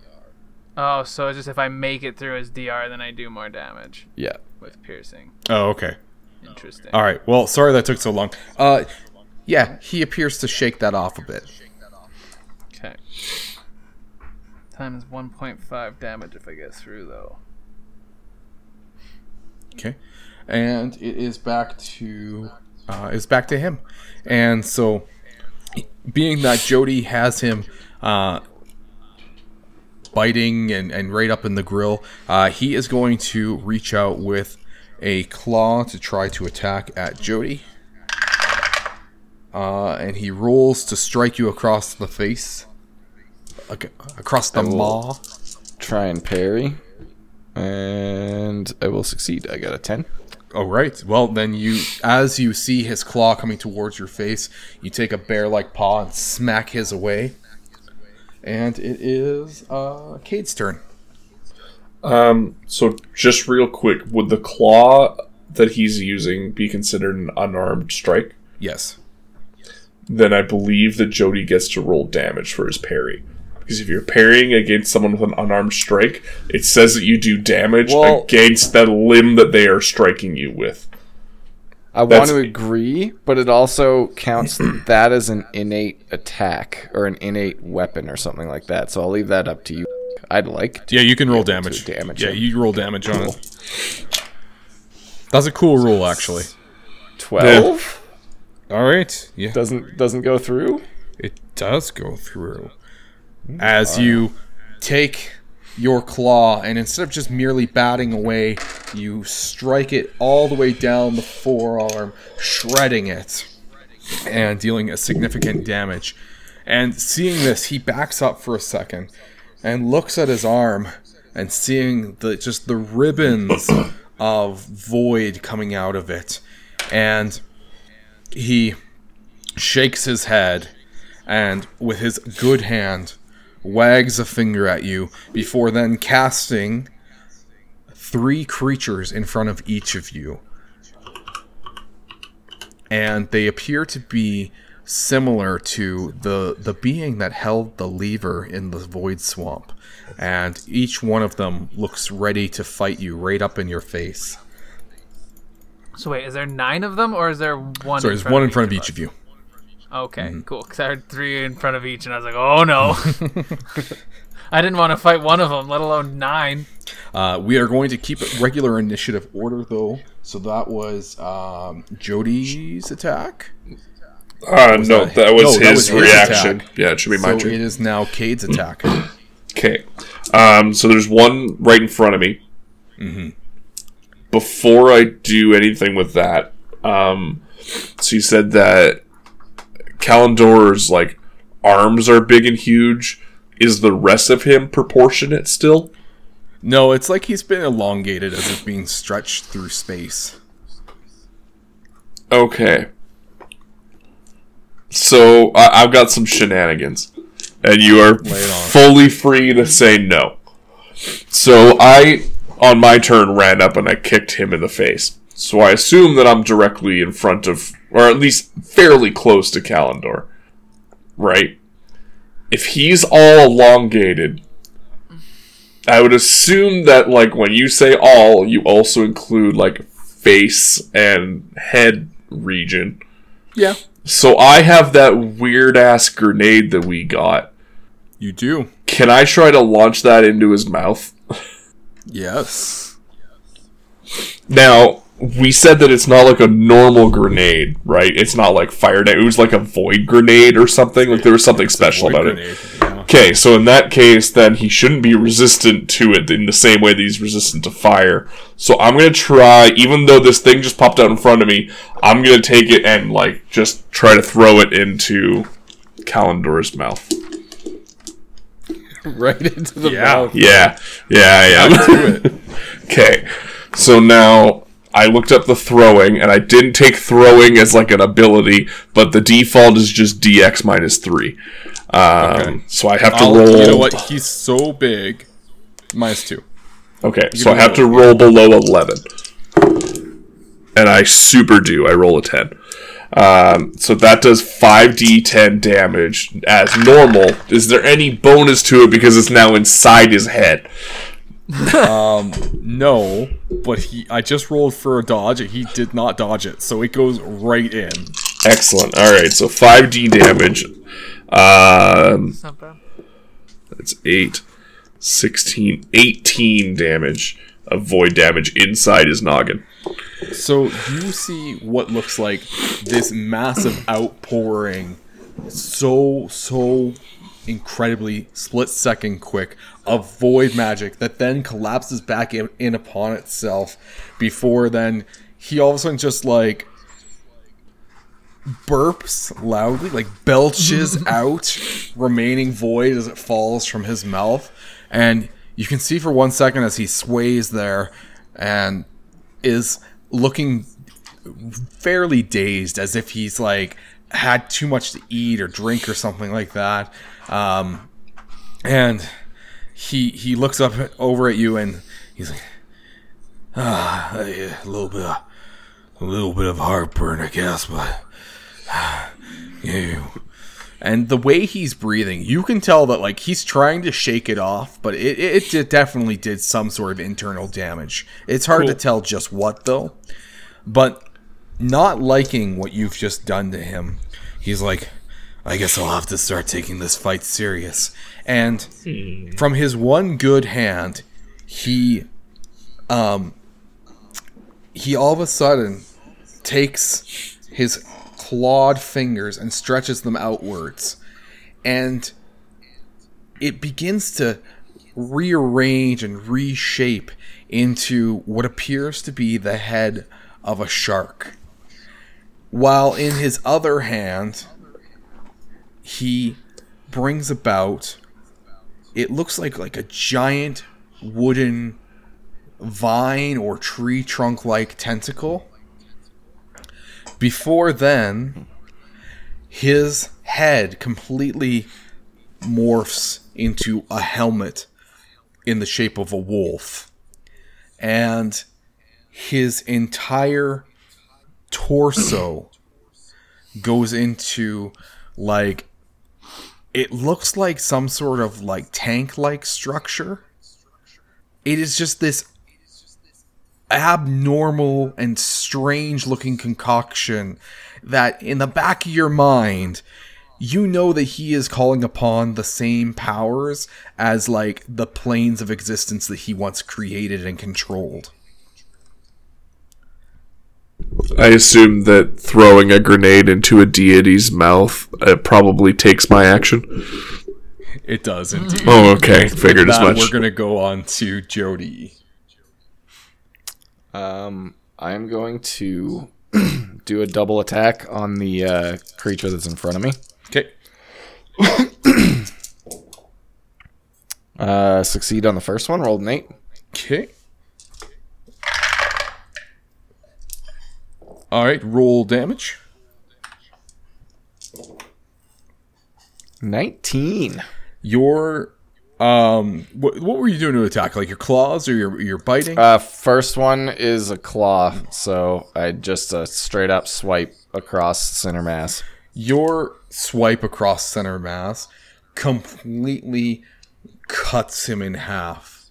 Oh, so it's just if I make it through as DR, then I do more damage Yeah. with piercing. Oh, okay. Interesting. All right. Well, sorry that took so long. Uh, yeah, he appears to shake that off a bit. Okay. Times 1.5 damage if I get through though. Okay, and it is back to uh, is back to him, and so being that Jody has him uh, biting and, and right up in the grill, uh, he is going to reach out with a claw to try to attack at Jody. Uh, and he rolls to strike you across the face, ac- across the I maw. Try and parry. And I will succeed. I got a 10. Oh right. Well, then you, as you see his claw coming towards your face, you take a bear-like paw and smack his away. And it is uh, Cade's turn. Um, so just real quick, would the claw that he's using be considered an unarmed strike? Yes. Then I believe that Jody gets to roll damage for his parry. Because if you're parrying against someone with an unarmed strike, it says that you do damage Well- against the limb that they are striking you with. I want to agree, but it also counts that as an innate attack or an innate weapon or something like that. So I'll leave that up to you. I'd like to. Yeah, you can roll be able to damage. damage yeah, him. you roll damage on it. That's a cool rule, actually. 12 All right. Yeah, doesn't doesn't go through. it does go through. As you take your claw and instead of just merely batting away, you strike it all the way down the forearm, shredding it and dealing a significant damage. And seeing this, he backs up for a second and looks at his arm and seeing the just the ribbons of void coming out of it. And he shakes his head and with his good hand wags a finger at you before then casting three creatures in front of each of you. And they appear to be similar to the the being that held the lever in the void swamp, and each one of them looks ready to fight you right up in your face. So wait, is there nine of them, or is there one? So there's one in front of each of you. Okay, cool. Because I heard three in front of each, and I was like, oh no. I didn't want to fight one of them, let alone nine. Uh, we are going to keep it regular initiative order, though. So that was um, Jody's attack. Uh, Was no, that, was no, his reaction. Yeah, it should be my so turn. it is now Cade's attack. Okay. Um, so there's one right in front of me. Mm-hmm. Before I do anything with that, um, so you said that Calindor's like arms are big and huge. Is the rest of him proportionate still? No, it's like he's been elongated as if being stretched through space. Okay. So I- I've got some shenanigans, and you are fully free to say no. So I, on my turn, ran up and I kicked him in the face. So I assume that I'm directly in front of, or at least fairly close to Calindor. Right? If he's all elongated, I would assume that, like, when you say all, you also include, like, face and head region. Yeah. So I have that weird ass grenade that we got. You do. Can I try to launch that into his mouth? Yes. Now, we said that it's not like a normal grenade, right? It's not like fire da- It was like a void grenade or something. Like there was something special about grenade, it. Okay, so in that case, then he shouldn't be resistant to it in the same way that he's resistant to fire. So I'm gonna try, even though this thing just popped out in front of me, I'm gonna take it and like just try to throw it into Calindor's mouth. right into the Yeah. mouth. Yeah, yeah, I am. okay, so now I looked up the throwing, and I didn't take throwing as like an ability, but the default is just DX minus three. Um, So I have to I'll- roll. You know what? He's so big. Minus two. Okay, so I have to roll below eleven, and I super do. I roll a ten. Um, so that does five d10 damage as normal. Is there any bonus to it because it's now inside his head? Um, no, but he. I just rolled for a dodge, and he did not dodge it, so it goes right in. Excellent. All right, so 5d damage. Um, Not bad. that's 8, 16, 18 damage of void damage inside his noggin. So you see what looks like this massive outpouring, so so incredibly split second quick of void magic that then collapses back in, in upon itself. Before then, he all of a sudden just like burps loudly, like belches out remaining void as it falls from his mouth, and you can see for one second as he sways there and is looking fairly dazed as if he's like had too much to eat or drink or something like that um, and he he looks up over at you and he's like ah a little bit of, a little bit of heartburn i guess but you and the way he's breathing you can tell that like he's trying to shake it off but it, it, it definitely did some sort of internal damage. It's hard to tell just what though but not liking what you've just done to him he's like i guess i'll have to start taking this fight serious. And from his one good hand he um he all of a sudden takes his clawed fingers and stretches them outwards. And it begins to rearrange and reshape into what appears to be the head of a shark. While in his other hand he brings about it looks like like a giant wooden vine or tree trunk like tentacle. Before then his head completely morphs into a helmet in the shape of a wolf. And his entire torso goes into like it looks like some sort of like tank like structure. It is just this abnormal and strange looking concoction that in the back of your mind you know that he is calling upon the same powers as like the planes of existence that he once created and controlled. I assume that throwing a grenade into a deity's mouth uh, probably takes my action. It does indeed. Oh, okay. With Figured as much. We're gonna go on to Jody. Um, I'm going to do a double attack on the uh, creature that's in front of me. Okay. Uh, succeed on the first one. Rolled an eight. Okay. All right. Roll damage. Nineteen. Your um, what, what were you doing to attack? Like your claws or your your biting? Uh, first one is a claw, so I just uh, straight up swipe across center mass. your swipe across center mass completely cuts him in half.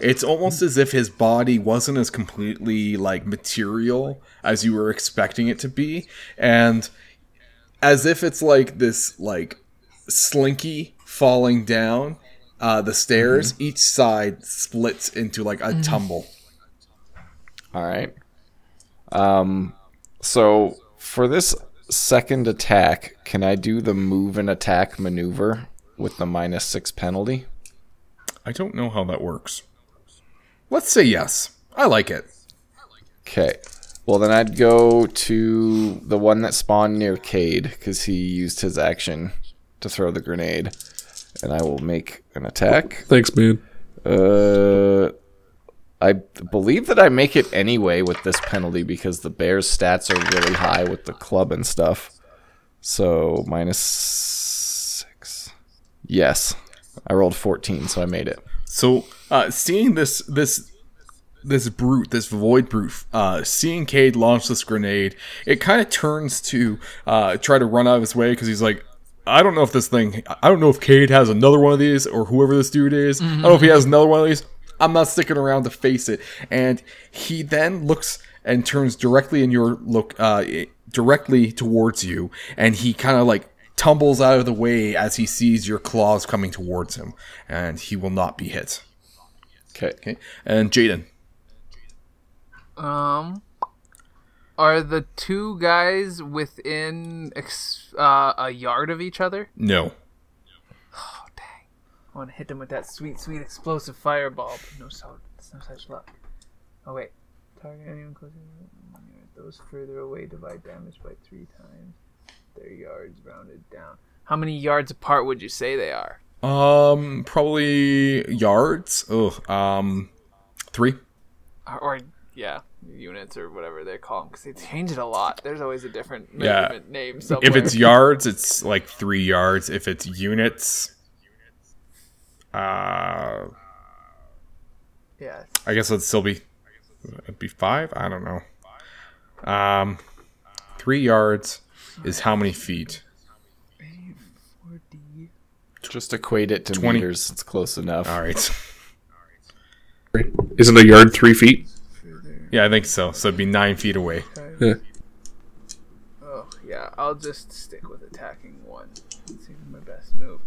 It's almost as if his body wasn't as completely like material as you were expecting it to be. And as if it's like this like slinky falling down uh, the stairs each side splits into like a tumble. All right. Um, so for this second attack, can I do the move and attack maneuver with the minus six penalty? i don't know how that works. Let's say yes. I like it. Okay. Well, then I'd go to the one that spawned near Cade because he used his action to throw the grenade, and I will make an attack. Thanks, man. Uh, I believe that I make it anyway with this penalty because the Bears' stats are really high with the club and stuff. So minus six. Yes, I rolled fourteen, so I made it. So, uh, seeing this this this brute, this void brute, uh, seeing Cade launch this grenade, it kind of turns to uh, try to run out of his way because he's like, I don't know if this thing, I don't know if Cade has another one of these or whoever this dude is. I don't know if he has another one of these. I'm not sticking around to face it. And he then looks and turns directly in your look, uh, directly towards you, and he kind of like tumbles out of the way as he sees your claws coming towards him, and he will not be hit. Okay. Okay. And Jaden. Um, are the two guys within ex- uh, a yard of each other? No. Oh dang! I want to hit them with that sweet, sweet explosive fireball. But no, so, no such luck. Oh wait, target anyone closer. to- Those further away divide damage by three times. Their yards rounded down. How many yards apart would you say they are? Um, probably yards. Oh, um, three. Or, or yeah, units or whatever they call them because they change it a lot. There's always a different Yeah. name somewhere. If it's yards, it's like three yards. If it's units, uh, yeah, I guess it'd still be it'd be five. I don't know. Um, three yards is how many feet? Just equate it to 20. meters. It's close enough. All right. Isn't a yard three feet? Yeah, I think so. So it'd be nine feet away. Yeah. Oh yeah, I'll just stick with attacking one. Seems my best move.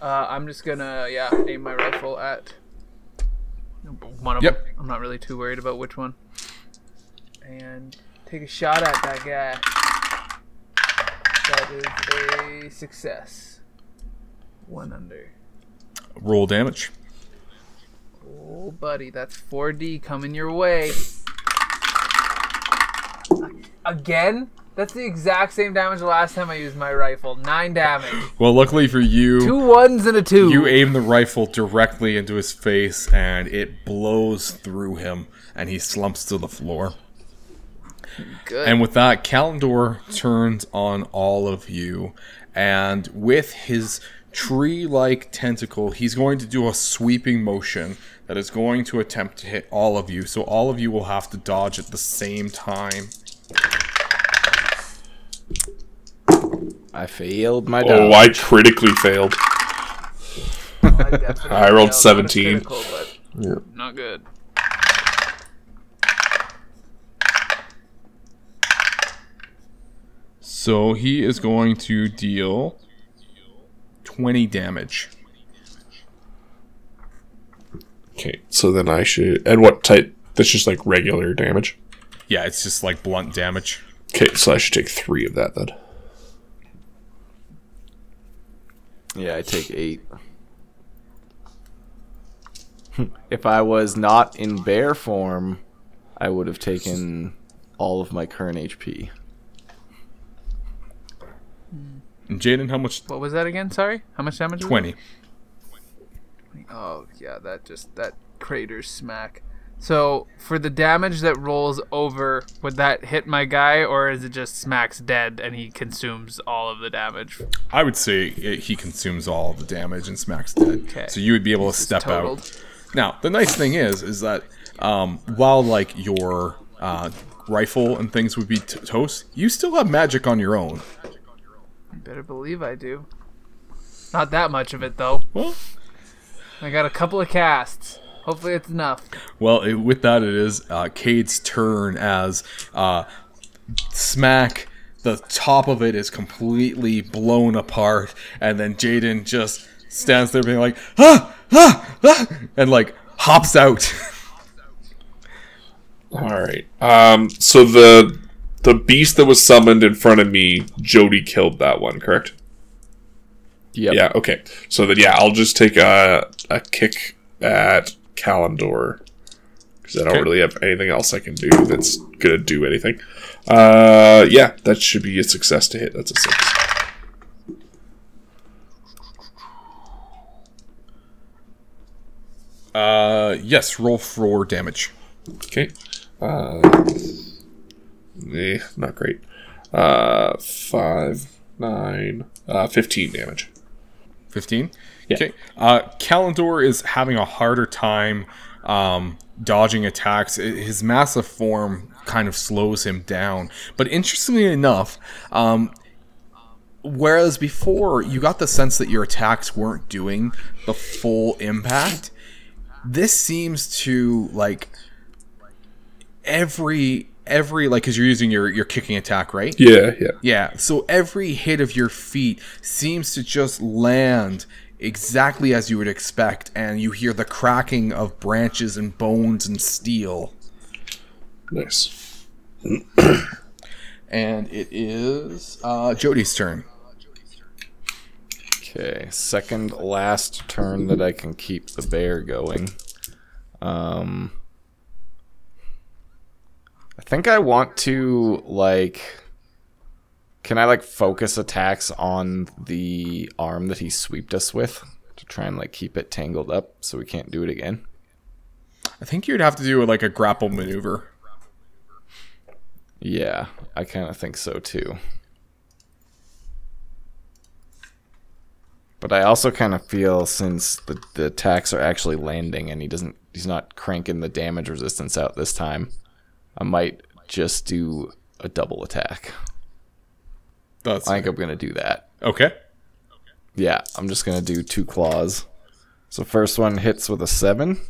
Uh, I'm just gonna yeah aim my rifle at one of Yep. them. I'm not really too worried about which one. And take a shot at that guy. That is a success. One under. Roll damage. Oh, buddy, that's 4D coming your way. Again? That's the exact same damage the last time I used my rifle. Nine damage. Well, luckily for you, Two ones and a two. You aim the rifle directly into his face, and it blows through him, and he slumps to the floor. Good. And with that, Calindor turns on all of you, and with his tree-like tentacle, he's going to do a sweeping motion that is going to attempt to hit all of you. So all of you will have to dodge at the same time. I failed my Oh, dodge. I critically failed. I rolled 17. Critical, but Yeah. not good. So he is going to deal 20 damage. Okay, so then I should. And what type? That's just like regular damage. Yeah, it's just like blunt damage. Okay, so I should take three of that then. Yeah, I take eight. if I was not in bear form, I would have taken all of my current HP. Jaden, how much? What was that again? Sorry, how much damage? was 20. Oh yeah, that just that crater smack. So for the damage that rolls over, would that hit my guy, or is it just smacks dead and he consumes all of the damage? I would say it, he consumes all of the damage and smacks dead. Okay. So you would be able to step out. Now, the nice thing is, is that um, while like your uh, rifle and things would be t- toast, you still have magic on your own. You better believe I do. Not that much of it though. Well, I got a couple of casts. Hopefully it's enough. Well, it, with that, it is uh, Cade's turn as uh, smack. The top of it is completely blown apart, and then Jaden just stands there being like, ah, ah, ah, and like hops out. All right. Um. So the the beast that was summoned in front of me, Jody killed that one. Correct. Yep. Yeah. Okay. So then, yeah, I'll just take a a kick at Calindor because I don't Okay. really have anything else I can do that's gonna do anything. Uh. Yeah, that should be a success to hit. That's a six. uh, yes, roll for damage. Okay. Uh. Eh, not great. Uh. Five, nine, uh, fifteen damage. 15 Yeah. okay uh Calindor is having a harder time um dodging attacks his massive form kind of slows him down but interestingly enough um whereas before you got the sense that your attacks weren't doing the full impact this seems to like every every like because you're using your your kicking attack right Yeah. Yeah. yeah, so every hit of your feet seems to just land exactly as you would expect, and you hear the cracking of branches and bones and steel. Nice. And it is uh, Jody's turn. Okay, second last turn that I can keep the bear going. Um I think I want to like can I like focus attacks on the arm that he sweeped us with to try and like keep it tangled up so we can't do it again? I think you'd have to do like a grapple maneuver. Yeah, I kind of think so too. But I also kind of feel since the, the attacks are actually landing and he doesn't he's not cranking the damage resistance out this time, I might just do a double attack. That's I think I'm gonna do that. okay. Yeah, I'm just gonna do two claws. So first one hits with a seven.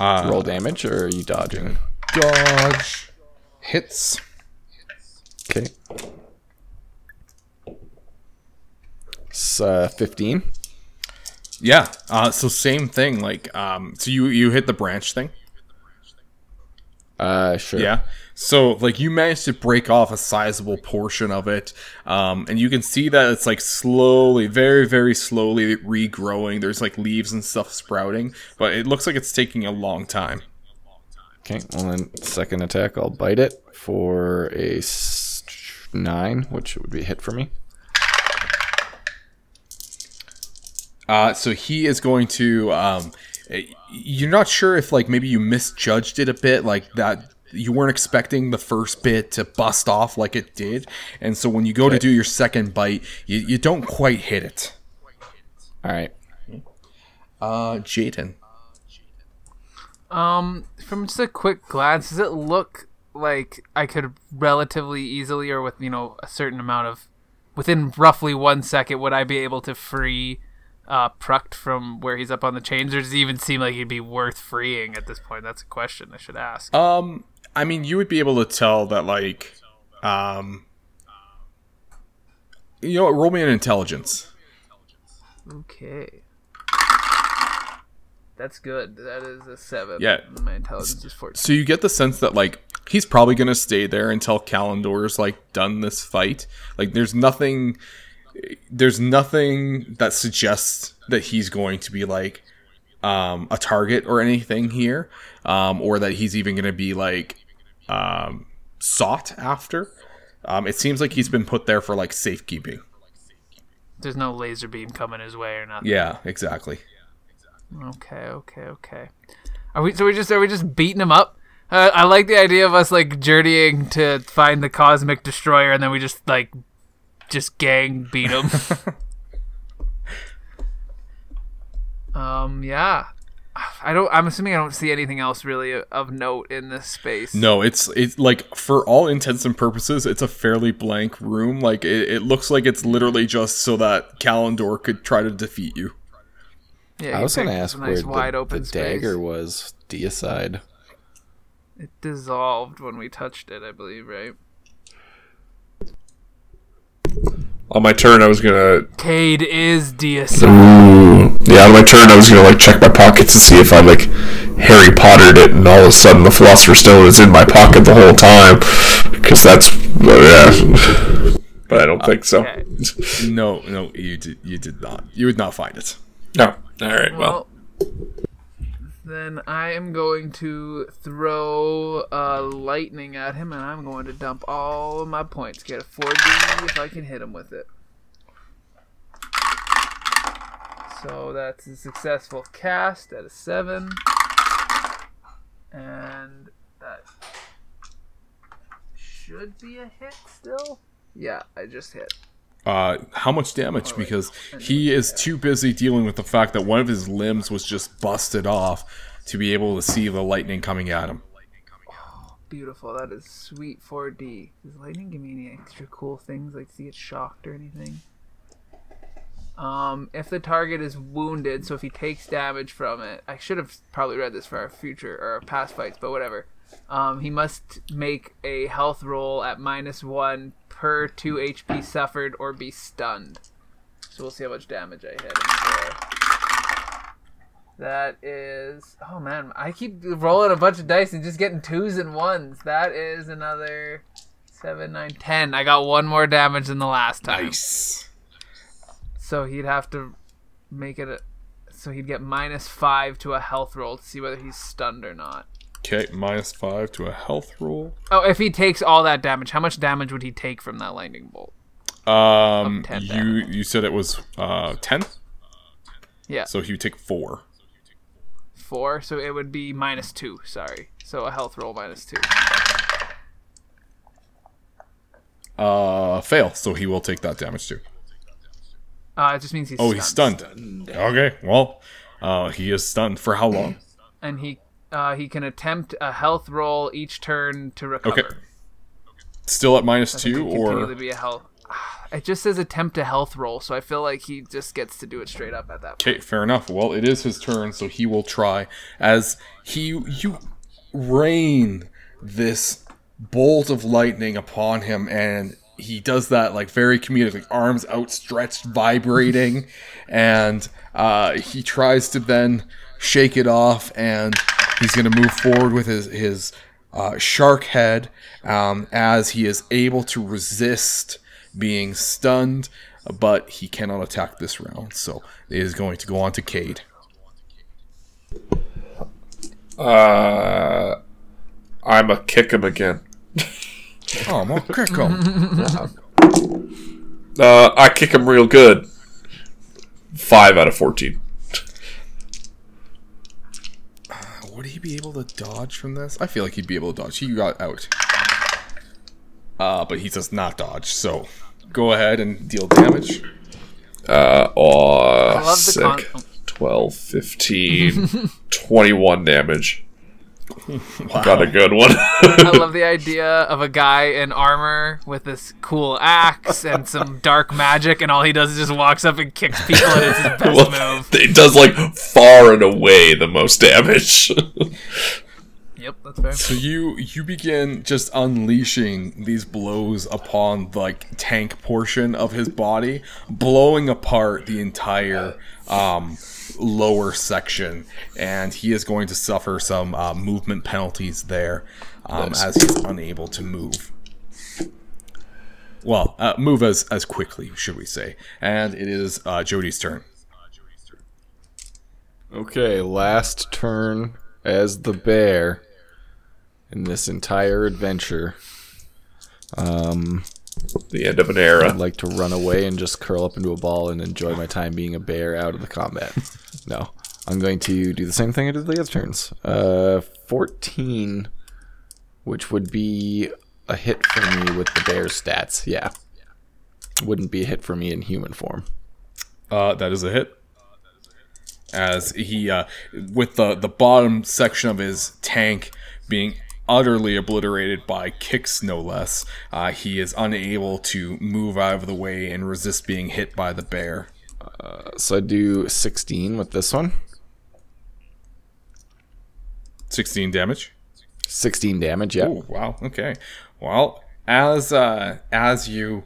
Uh, Roll damage, or are you dodging? dodge hits. Okay. It's uh, 15. Yeah. Uh, so same thing. Like, um, so you you hit the branch thing. Uh, sure. Yeah. So like you managed to break off a sizable portion of it, um, and you can see that it's like slowly, very very slowly regrowing. There's like leaves and stuff sprouting, but it looks like it's taking a long time. Okay, well then, second attack, I'll bite it for a s- nine, which would be a hit for me. Uh, so he is going to. Um, you're not sure if like maybe you misjudged it a bit, like that you weren't expecting the first bit to bust off like it did, and so when you go to do your second bite, you, you don't quite hit it. All right. Uh, Jaden. Um, from just a quick glance, does it look like I could relatively easily, or with you know a certain amount of, within roughly one second, would I be able to free uh, Pruct from where he's up on the chains, or does he even seem like he'd be worth freeing at this point? That's a question I should ask. Um, I mean, you would be able to tell that, like, um, you know, what, roll me an intelligence. Okay. That's good. That is a seven. Yeah. My intelligence is fourteen. So you get the sense that like he's probably gonna stay there until Calindor's like done this fight. Like, there's nothing, there's nothing that suggests that he's going to be like um, a target or anything here, um, or that he's even gonna be like um, sought after. Um, it seems like he's been put there for like safekeeping. There's no laser beam coming his way or nothing. Yeah, exactly. Okay, okay, okay. Are we? So we just are we just beating him up? Uh, I like the idea of us like journeying to find the cosmic destroyer, and then we just like just gang beat him. um, yeah. I don't. I'm assuming I don't see anything else really of note in this space. No, it's it's like for all intents and purposes, it's a fairly blank room. Like it, it looks like it's literally just so that Calindor could try to defeat you. Yeah, I was going to ask nice where wide the, open the dagger was. Deicide. It dissolved when we touched it, I believe, right? On my turn, I was gonna. Cade is deicide. Ooh. Yeah, on my turn, I was gonna like check my pockets to see if I like Harry Pottered it, and all of a sudden the Philosopher's Stone is in my pocket the whole time, because that's yeah. But I don't think so. No, no, you did you did not. You would not find it. No. All right. Well, then I am going to throw lightning at him, and I'm going to dump all of my points. Get a 4D if I can hit him with it. So that's a successful cast at a 7. And that should be a hit still. Yeah, I just hit. Uh, how much damage? Because he is too busy dealing with the fact that one of his limbs was just busted off to be able to see the lightning coming at him. Beautiful. That is sweet 4D. Does lightning give me any extra cool things, like to get shocked or anything? Um, if the target is wounded, so if he takes damage from it, I should have probably read this for our future or our past fights, but whatever. Um, he must make a health roll at minus one per two HP suffered or be stunned. So we'll see how much damage I hit him for. That is. Oh man, I keep rolling a bunch of dice and just getting twos and ones. That is another seven, nine, ten. I got one more damage than the last time. Nice. So he'd have to make it. A, so he'd get minus five to a health roll to see whether he's stunned or not. Okay, minus five to a health roll. Oh, if he takes all that damage, how much damage would he take from that lightning bolt? Um, Of 10 you you said it was uh ten. Yeah. So he would take four. Four, so it would be minus two. Sorry, so a health roll minus two. Uh, fail. So he will take that damage too. Uh, it just means he's oh, stunned. he's stunned. Okay, well, uh, he is stunned for how long? and he uh, he can attempt a health roll each turn to recover. Okay. Still at minus two, or be a health. It just says attempt a health roll, so I feel like he just gets to do it straight up at that point. okay, fair enough. Well, it is his turn, so he will try as he you rain this bolt of lightning upon him, and he does that like very comedic, like arms outstretched, vibrating, and uh, he tries to then shake it off, and he's going to move forward with his his uh, shark head um, as he is able to resist being stunned, but he cannot attack this round, so it is going to go on to Cade. uh, I'm a kick him again. Oh, well, kick him. Uh, I kick him real good. Five out of fourteen. Would he be able to dodge from this? I feel like he'd be able to dodge. He got out. Uh, but he does not dodge, so go ahead and deal damage. Uh, aw, the con- sick. 12, 15, 21 damage. Got a good one. I love the idea of a guy in armor with this cool axe and some dark magic, and all he does is just walks up and kicks people, and it's his best Well, move. it does like far and away the most damage. Yep, that's fair. So you you begin just unleashing these blows upon the, like tank portion of his body, blowing apart the entire um, lower section, and he is going to suffer some uh, movement penalties there um, Nice. as he's unable to move. Well, uh, move as as quickly, should we say? And it is uh, Jody's turn. Okay, last turn as the bear in this entire adventure. Um, the end of an era. I'd like to run away and just curl up into a ball and enjoy my time being a bear out of the combat. no, I'm going to do the same thing I did the other turns. Uh, 14, which would be a hit for me with the bear stats. Yeah, wouldn't be a hit for me in human form. Uh, that is a hit. As he, uh, with the the bottom section of his tank being utterly obliterated by kicks, no less, uh, he is unable to move out of the way and resist being hit by the bear. Uh, so I do 16 with this one. 16 damage. 16 damage. Yeah. Oh wow. Okay. Well, as uh, as you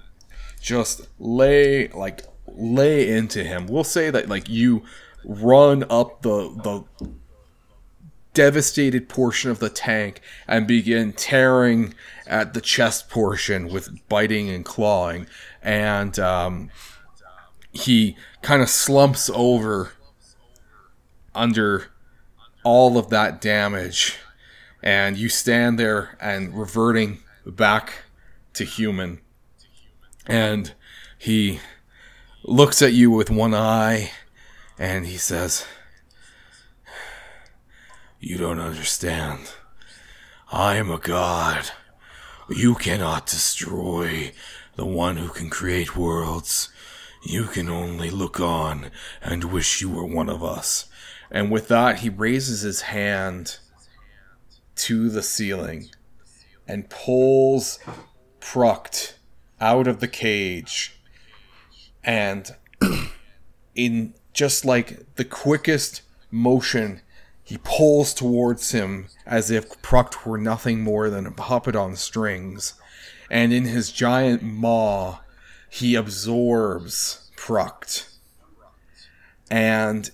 just lay like lay into him, we'll say that like you run up the the devastated portion of the tank and begin tearing at the chest portion with biting and clawing, and um, he kind of slumps over under all of that damage. And you stand there and reverting back to human. And he looks at you with one eye and he says you don't understand. I am a god. You cannot destroy the one who can create worlds. You can only look on and wish you were one of us. And with that he raises his hand to the ceiling and pulls Pruct out of the cage. And in just like the quickest motion, he pulls towards him as if Pruct were nothing more than a puppet on strings. And in his giant maw, he absorbs Pruct. And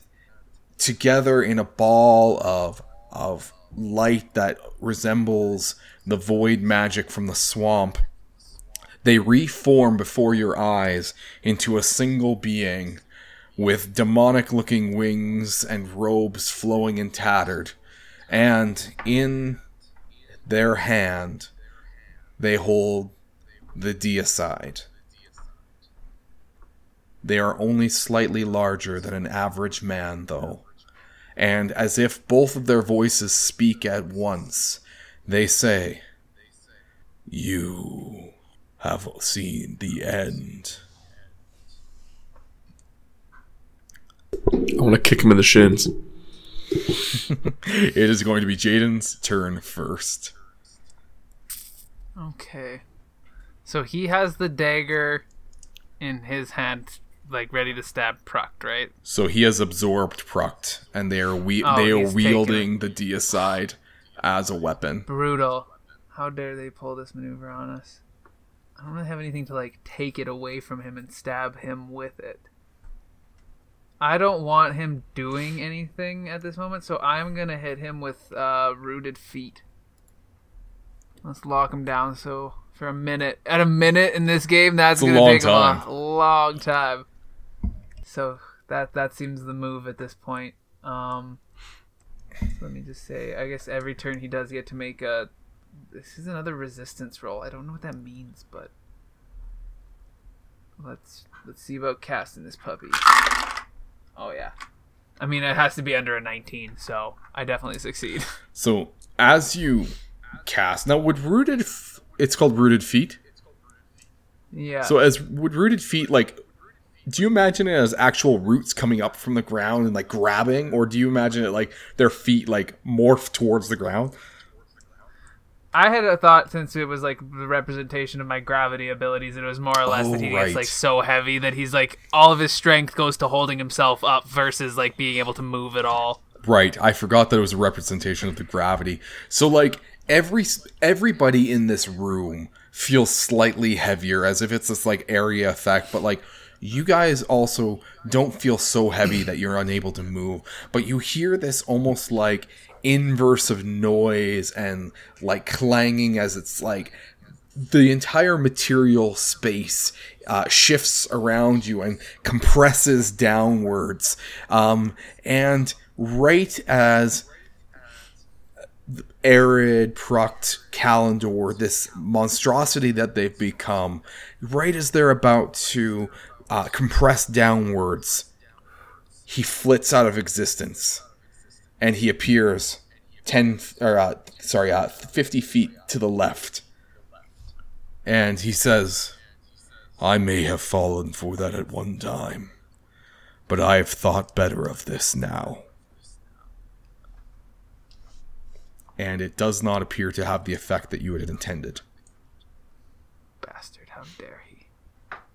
together in a ball of of light that resembles the void magic from the swamp they reform before your eyes into a single being with demonic looking wings and robes flowing and tattered and in their hand they hold the deicide they are only slightly larger than an average man though and as if both of their voices speak at once, they say, You have seen the end. I want to kick him in the shins. it is going to be Jaden's turn first. Okay. So he has the dagger in his hand, like ready to stab Pruct, right? So he has absorbed Pruct, and they are we- Oh, they are he's wielding the deicide as a weapon. Brutal. How dare they pull this maneuver on us? I don't really have anything to like take it away from him and stab him with it. I don't want him doing anything at this moment, so I'm gonna hit him with uh, rooted feet. Let's lock him down. So for a minute, at a minute in this game, that's It's gonna take time. a long, long time. So that that seems the move at this point. Um, let me just say, I guess every turn he does get to make a. This is another resistance roll. I don't know what that means, but let's let's see about casting this puppy. Oh yeah, I mean it has to be under a 19, so I definitely succeed. So as you cast now, would rooted f- it's called rooted feet. Yeah. So as would rooted feet like do you imagine it as actual roots coming up from the ground and like grabbing or do you imagine it like their feet like morph towards the ground? I had a thought since it was like the representation of my gravity abilities, it was more or less Oh, that he oh, right. gets like so heavy that he's like all of his strength goes to holding himself up versus like being able to move at all. Right, I forgot that it was a representation of the gravity. So like every everybody in this room feels slightly heavier as if it's this like area effect, but like you guys also don't feel so heavy that you're unable to move, but you hear this almost like inverse of noise and like clanging as it's like the entire material space uh, shifts around you and compresses downwards. Um, and right as Erod, Pruct Calindor, this monstrosity that they've become, right as they're about to uh, compress downwards, he flits out of existence and he appears 10 or uh, sorry uh, 50 feet to the left and he says i may have fallen for that at one time but i have thought better of this now and it does not appear to have the effect that you had intended Bastard, how dare he?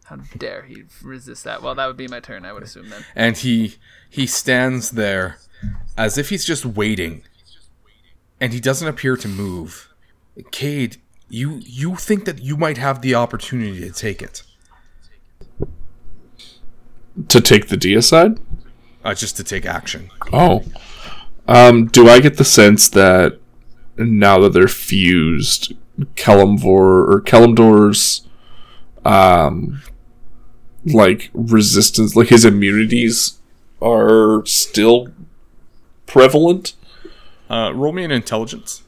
How dare he resist that? Well, that would be my turn, I would assume then. and he he stands there as if he's just waiting and he doesn't appear to move cade you you think that you might have the opportunity to take it To take the deicide? uh, just to take action Oh. Um, do I get the sense that now that they're fused, Kalimvor or Kalimdor's um like resistance like his immunities are still prevalent? uh, roll me an intelligence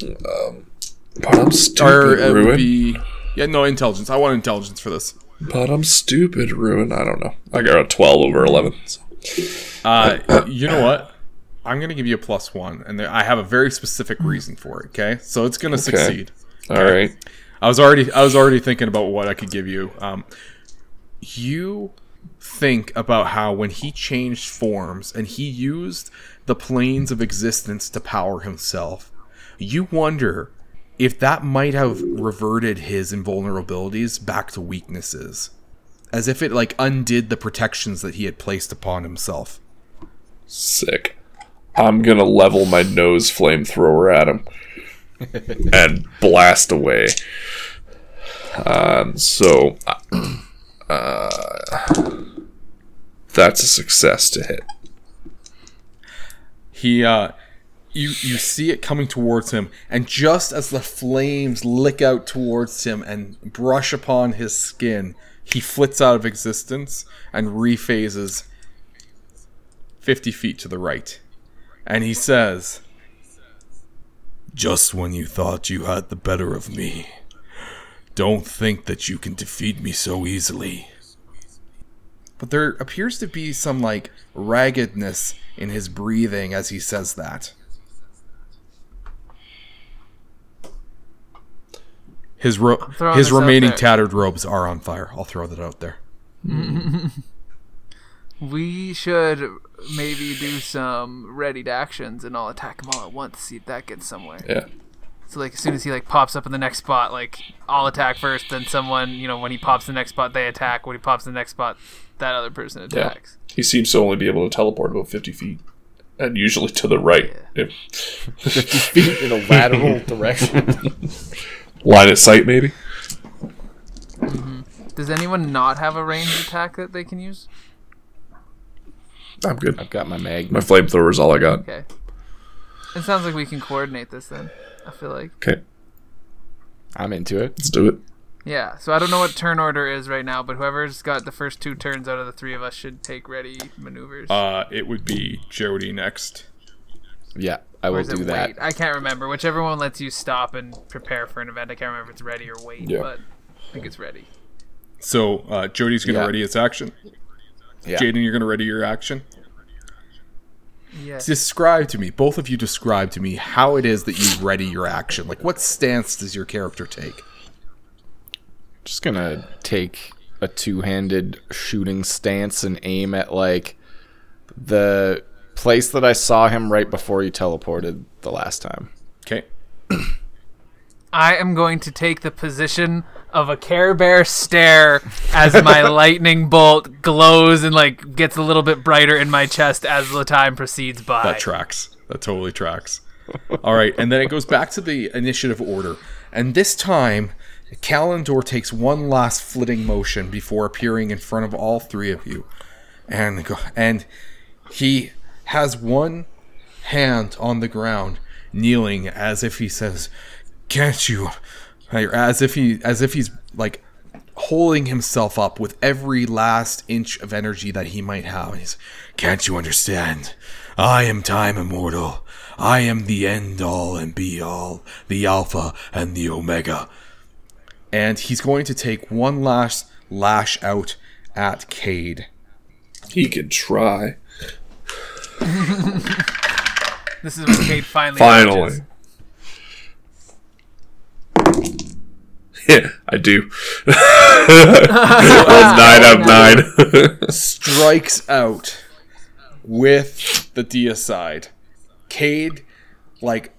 But I'm stupid, or it would Ruin. be yeah no intelligence i want intelligence for this But I'm stupid, Ruin. I don't know. I got a 12 over 11. so. uh, you know what i'm gonna give you a plus one and there, i have a very specific reason for it okay so it's gonna succeed All right. I was already I was already thinking about what I could give you. Um, you think about how when he changed forms and he used the planes of existence to power himself, you wonder if that might have reverted his invulnerabilities back to weaknesses, as if it like undid the protections that he had placed upon himself. Sick. I'm gonna level my nose flamethrower at him and blast away. Um, so, uh, that's a success to hit. He uh you you see it coming towards him and just as the flames lick out towards him and brush upon his skin, he flits out of existence and rephases 50 feet to the right. And he says, "Just when you thought you had the better of me, don't think that you can defeat me so easily." But there appears to be some like raggedness in his breathing as he says that. His ro- his remaining tattered robes are on fire. I'll throw that out there. We should maybe do some readied actions and I'll attack them all at once. See if that gets somewhere. Yeah. So like as soon as he like pops up in the next spot, like I'll attack first, then someone, you know, when he pops the next spot, they attack. When he pops the next spot, that other person Yeah. attacks. He seems to only be able to teleport about 50 feet. And usually to the right. If- 50 feet in a lateral direction. line of sight, maybe? Mm-hmm. Does anyone not have a ranged attack that they can use? I'm good. I've got my mag. My flamethrower is all I got. Okay. It sounds like we can coordinate this then. I feel like. Okay, I'm into it. let's do it. Yeah, so I don't know what turn order is right now, but whoever's got the first two turns out of the three of us should take ready maneuvers. Uh, it would be Jody next. Yeah, I Or will is it do that. wait? I can't remember. Whichever one lets you stop and prepare for an event. I can't remember if it's ready or wait, Yeah. but I think it's ready. So uh, Jody's going to Yeah. ready its action. Yeah. Jaden, you're going to ready your action. Yeah. Describe to me, both of you describe to me how it is that you ready your action. Like, what stance does your character take? Just gonna take a two-handed shooting stance and aim at like the place that I saw him right before he teleported the last time. Okay. I am going to take the position of a Care Bear stare as my lightning bolt glows and like gets a little bit brighter in my chest as the time proceeds by. That tracks. That totally tracks. All right, and then it goes back to the initiative order, and this time, Calindor takes one last flitting motion before appearing in front of all three of you, and and he has one hand on the ground, kneeling as if he says, "Can't you?" Or As if he, as if he's like holding himself up with every last inch of energy that he might have. He's, can't you understand? I am time immortal. I am the end all and be all, the alpha and the omega. And he's going to take one last lash out at Cade. He can try. This is when Cade finally. Finally. emerges. Yeah, I do. Rolled nine out of nine. strikes out with the deicide. Cade, like,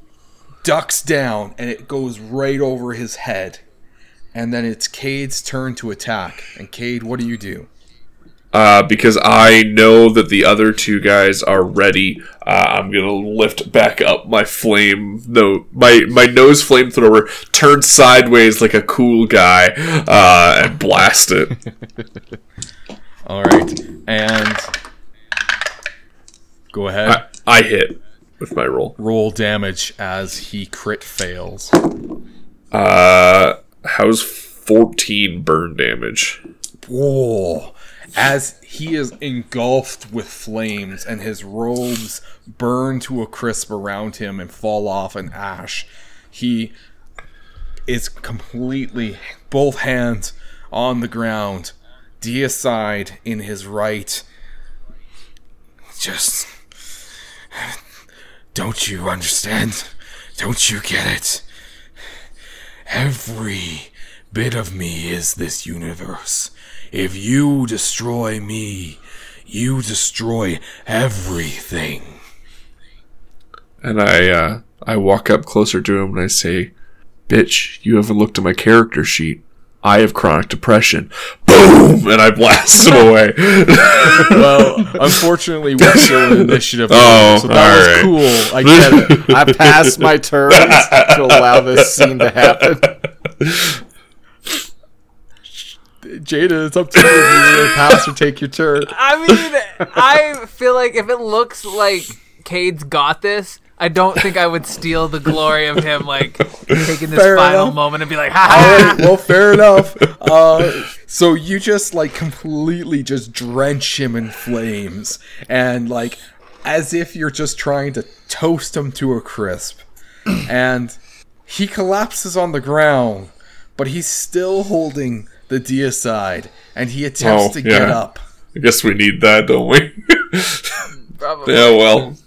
ducks down and it goes right over his head. And then it's Cade's turn to attack. And Cade, what do you do? Uh, because I know that the other two guys are ready. Uh, I'm gonna lift back up my flame no my my nose flamethrower, turn sideways like a cool guy, uh, and blast it. All right, and go ahead. I, I hit with my roll. Roll damage as he crit fails. Uh, how's 14 burn damage? Whoa. As he is engulfed with flames and his robes burn to a crisp around him and fall off in ash, he is completely both hands on the ground, deicide in his right. Just don't you understand? Don't you get it? Every bit of me is this universe. If you destroy me, you destroy everything. And I uh, I walk up closer to him and I say, "Bitch, you haven't looked at my character sheet. I have chronic depression." Boom! And I blast him away. well, unfortunately, we're still in initiative. Oh, so that was alright. cool. I get it. I passed my turns to allow this scene to happen. Jada, it's up to you if you to pass or take your turn. I mean, I feel like if it looks like Cade's got this, I don't think I would steal the glory of him like taking this Fair final enough. moment and be like, All ha right, well, fair enough. Uh, so you just like completely just drench him in flames, and like as if you're just trying to toast him to a crisp, and he collapses on the ground, but he's still holding the deicide, and he attempts Oh, to get up. I guess we need that, don't we? Probably. yeah, well.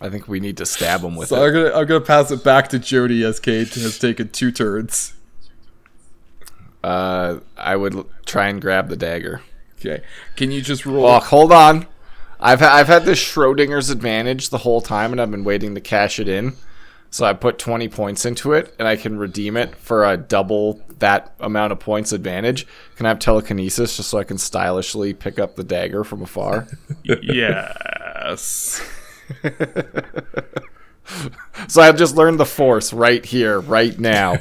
I think we need to stab him with So it. I'm gonna I'm gonna pass it back to Jody as Cade has taken two turns. Uh, I would l- try and grab the dagger. Okay, can you just roll? Oh, hold on. I've ha- I've had this Schrodinger's advantage the whole time, and I've been waiting to cash it in. So I put 20 points into it, and I can redeem it for a double that amount of points advantage. Can I have telekinesis just so I can stylishly pick up the dagger from afar? yes. so I've just learned the force right here, right now.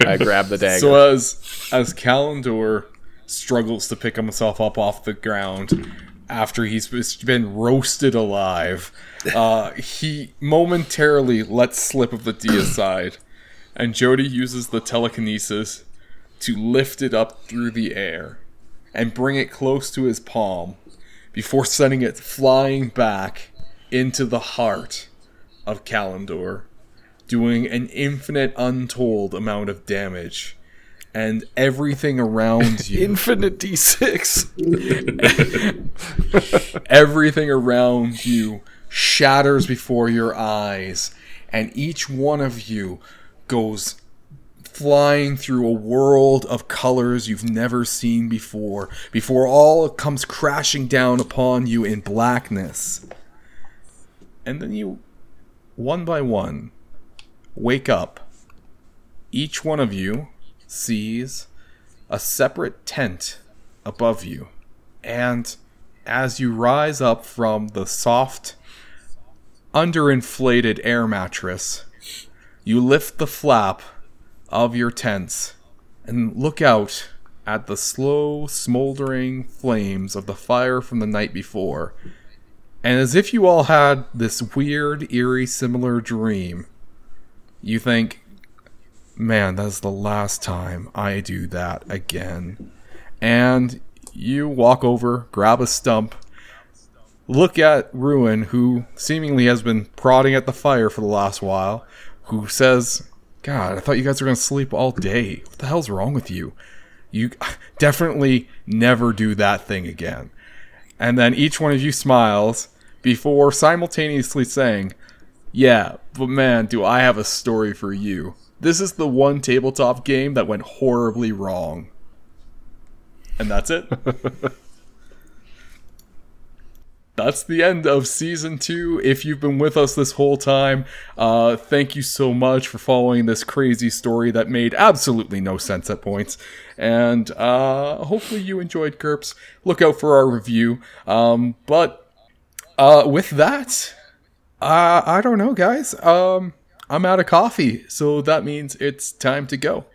I grab the dagger. So as as Calindor struggles to pick himself up off the ground after he's been roasted alive, uh, he momentarily lets slip of the D deicide, and Jody uses the telekinesis to lift it up through the air and bring it close to his palm before sending it flying back into the heart of Calindor, doing an infinite, untold amount of damage. And everything around you, Infinite D6. everything around you shatters before your eyes, and each one of you goes flying through a world of colors you've never seen before, before all comes crashing down upon you in blackness. And then you, one by one, wake up each one of you sees a separate tent above you. And as you rise up from the soft, underinflated air mattress, you lift the flap of your tents and look out at the slow, smoldering flames of the fire from the night before. And as if you all had this weird, eerie, similar dream, you think, man, that's the last time I do that again. And you walk over, grab a stump, look at Ruin, who seemingly has been prodding at the fire for the last while, who says, God, I thought you guys were going to sleep all day. What the hell's wrong with you? You definitely never do that thing again. And then each one of you smiles before simultaneously saying, Yeah, but man, do I have a story for you. This is the one tabletop game that went horribly wrong. And that's it. that's the end of season two. If you've been with us this whole time, uh, thank you so much for following this crazy story that made absolutely no sense at points. And uh, hopefully you enjoyed GURPS. Look out for our review. Um, but uh, with that, uh, I don't know, guys. Um, I'm out of coffee, so that means it's time to go.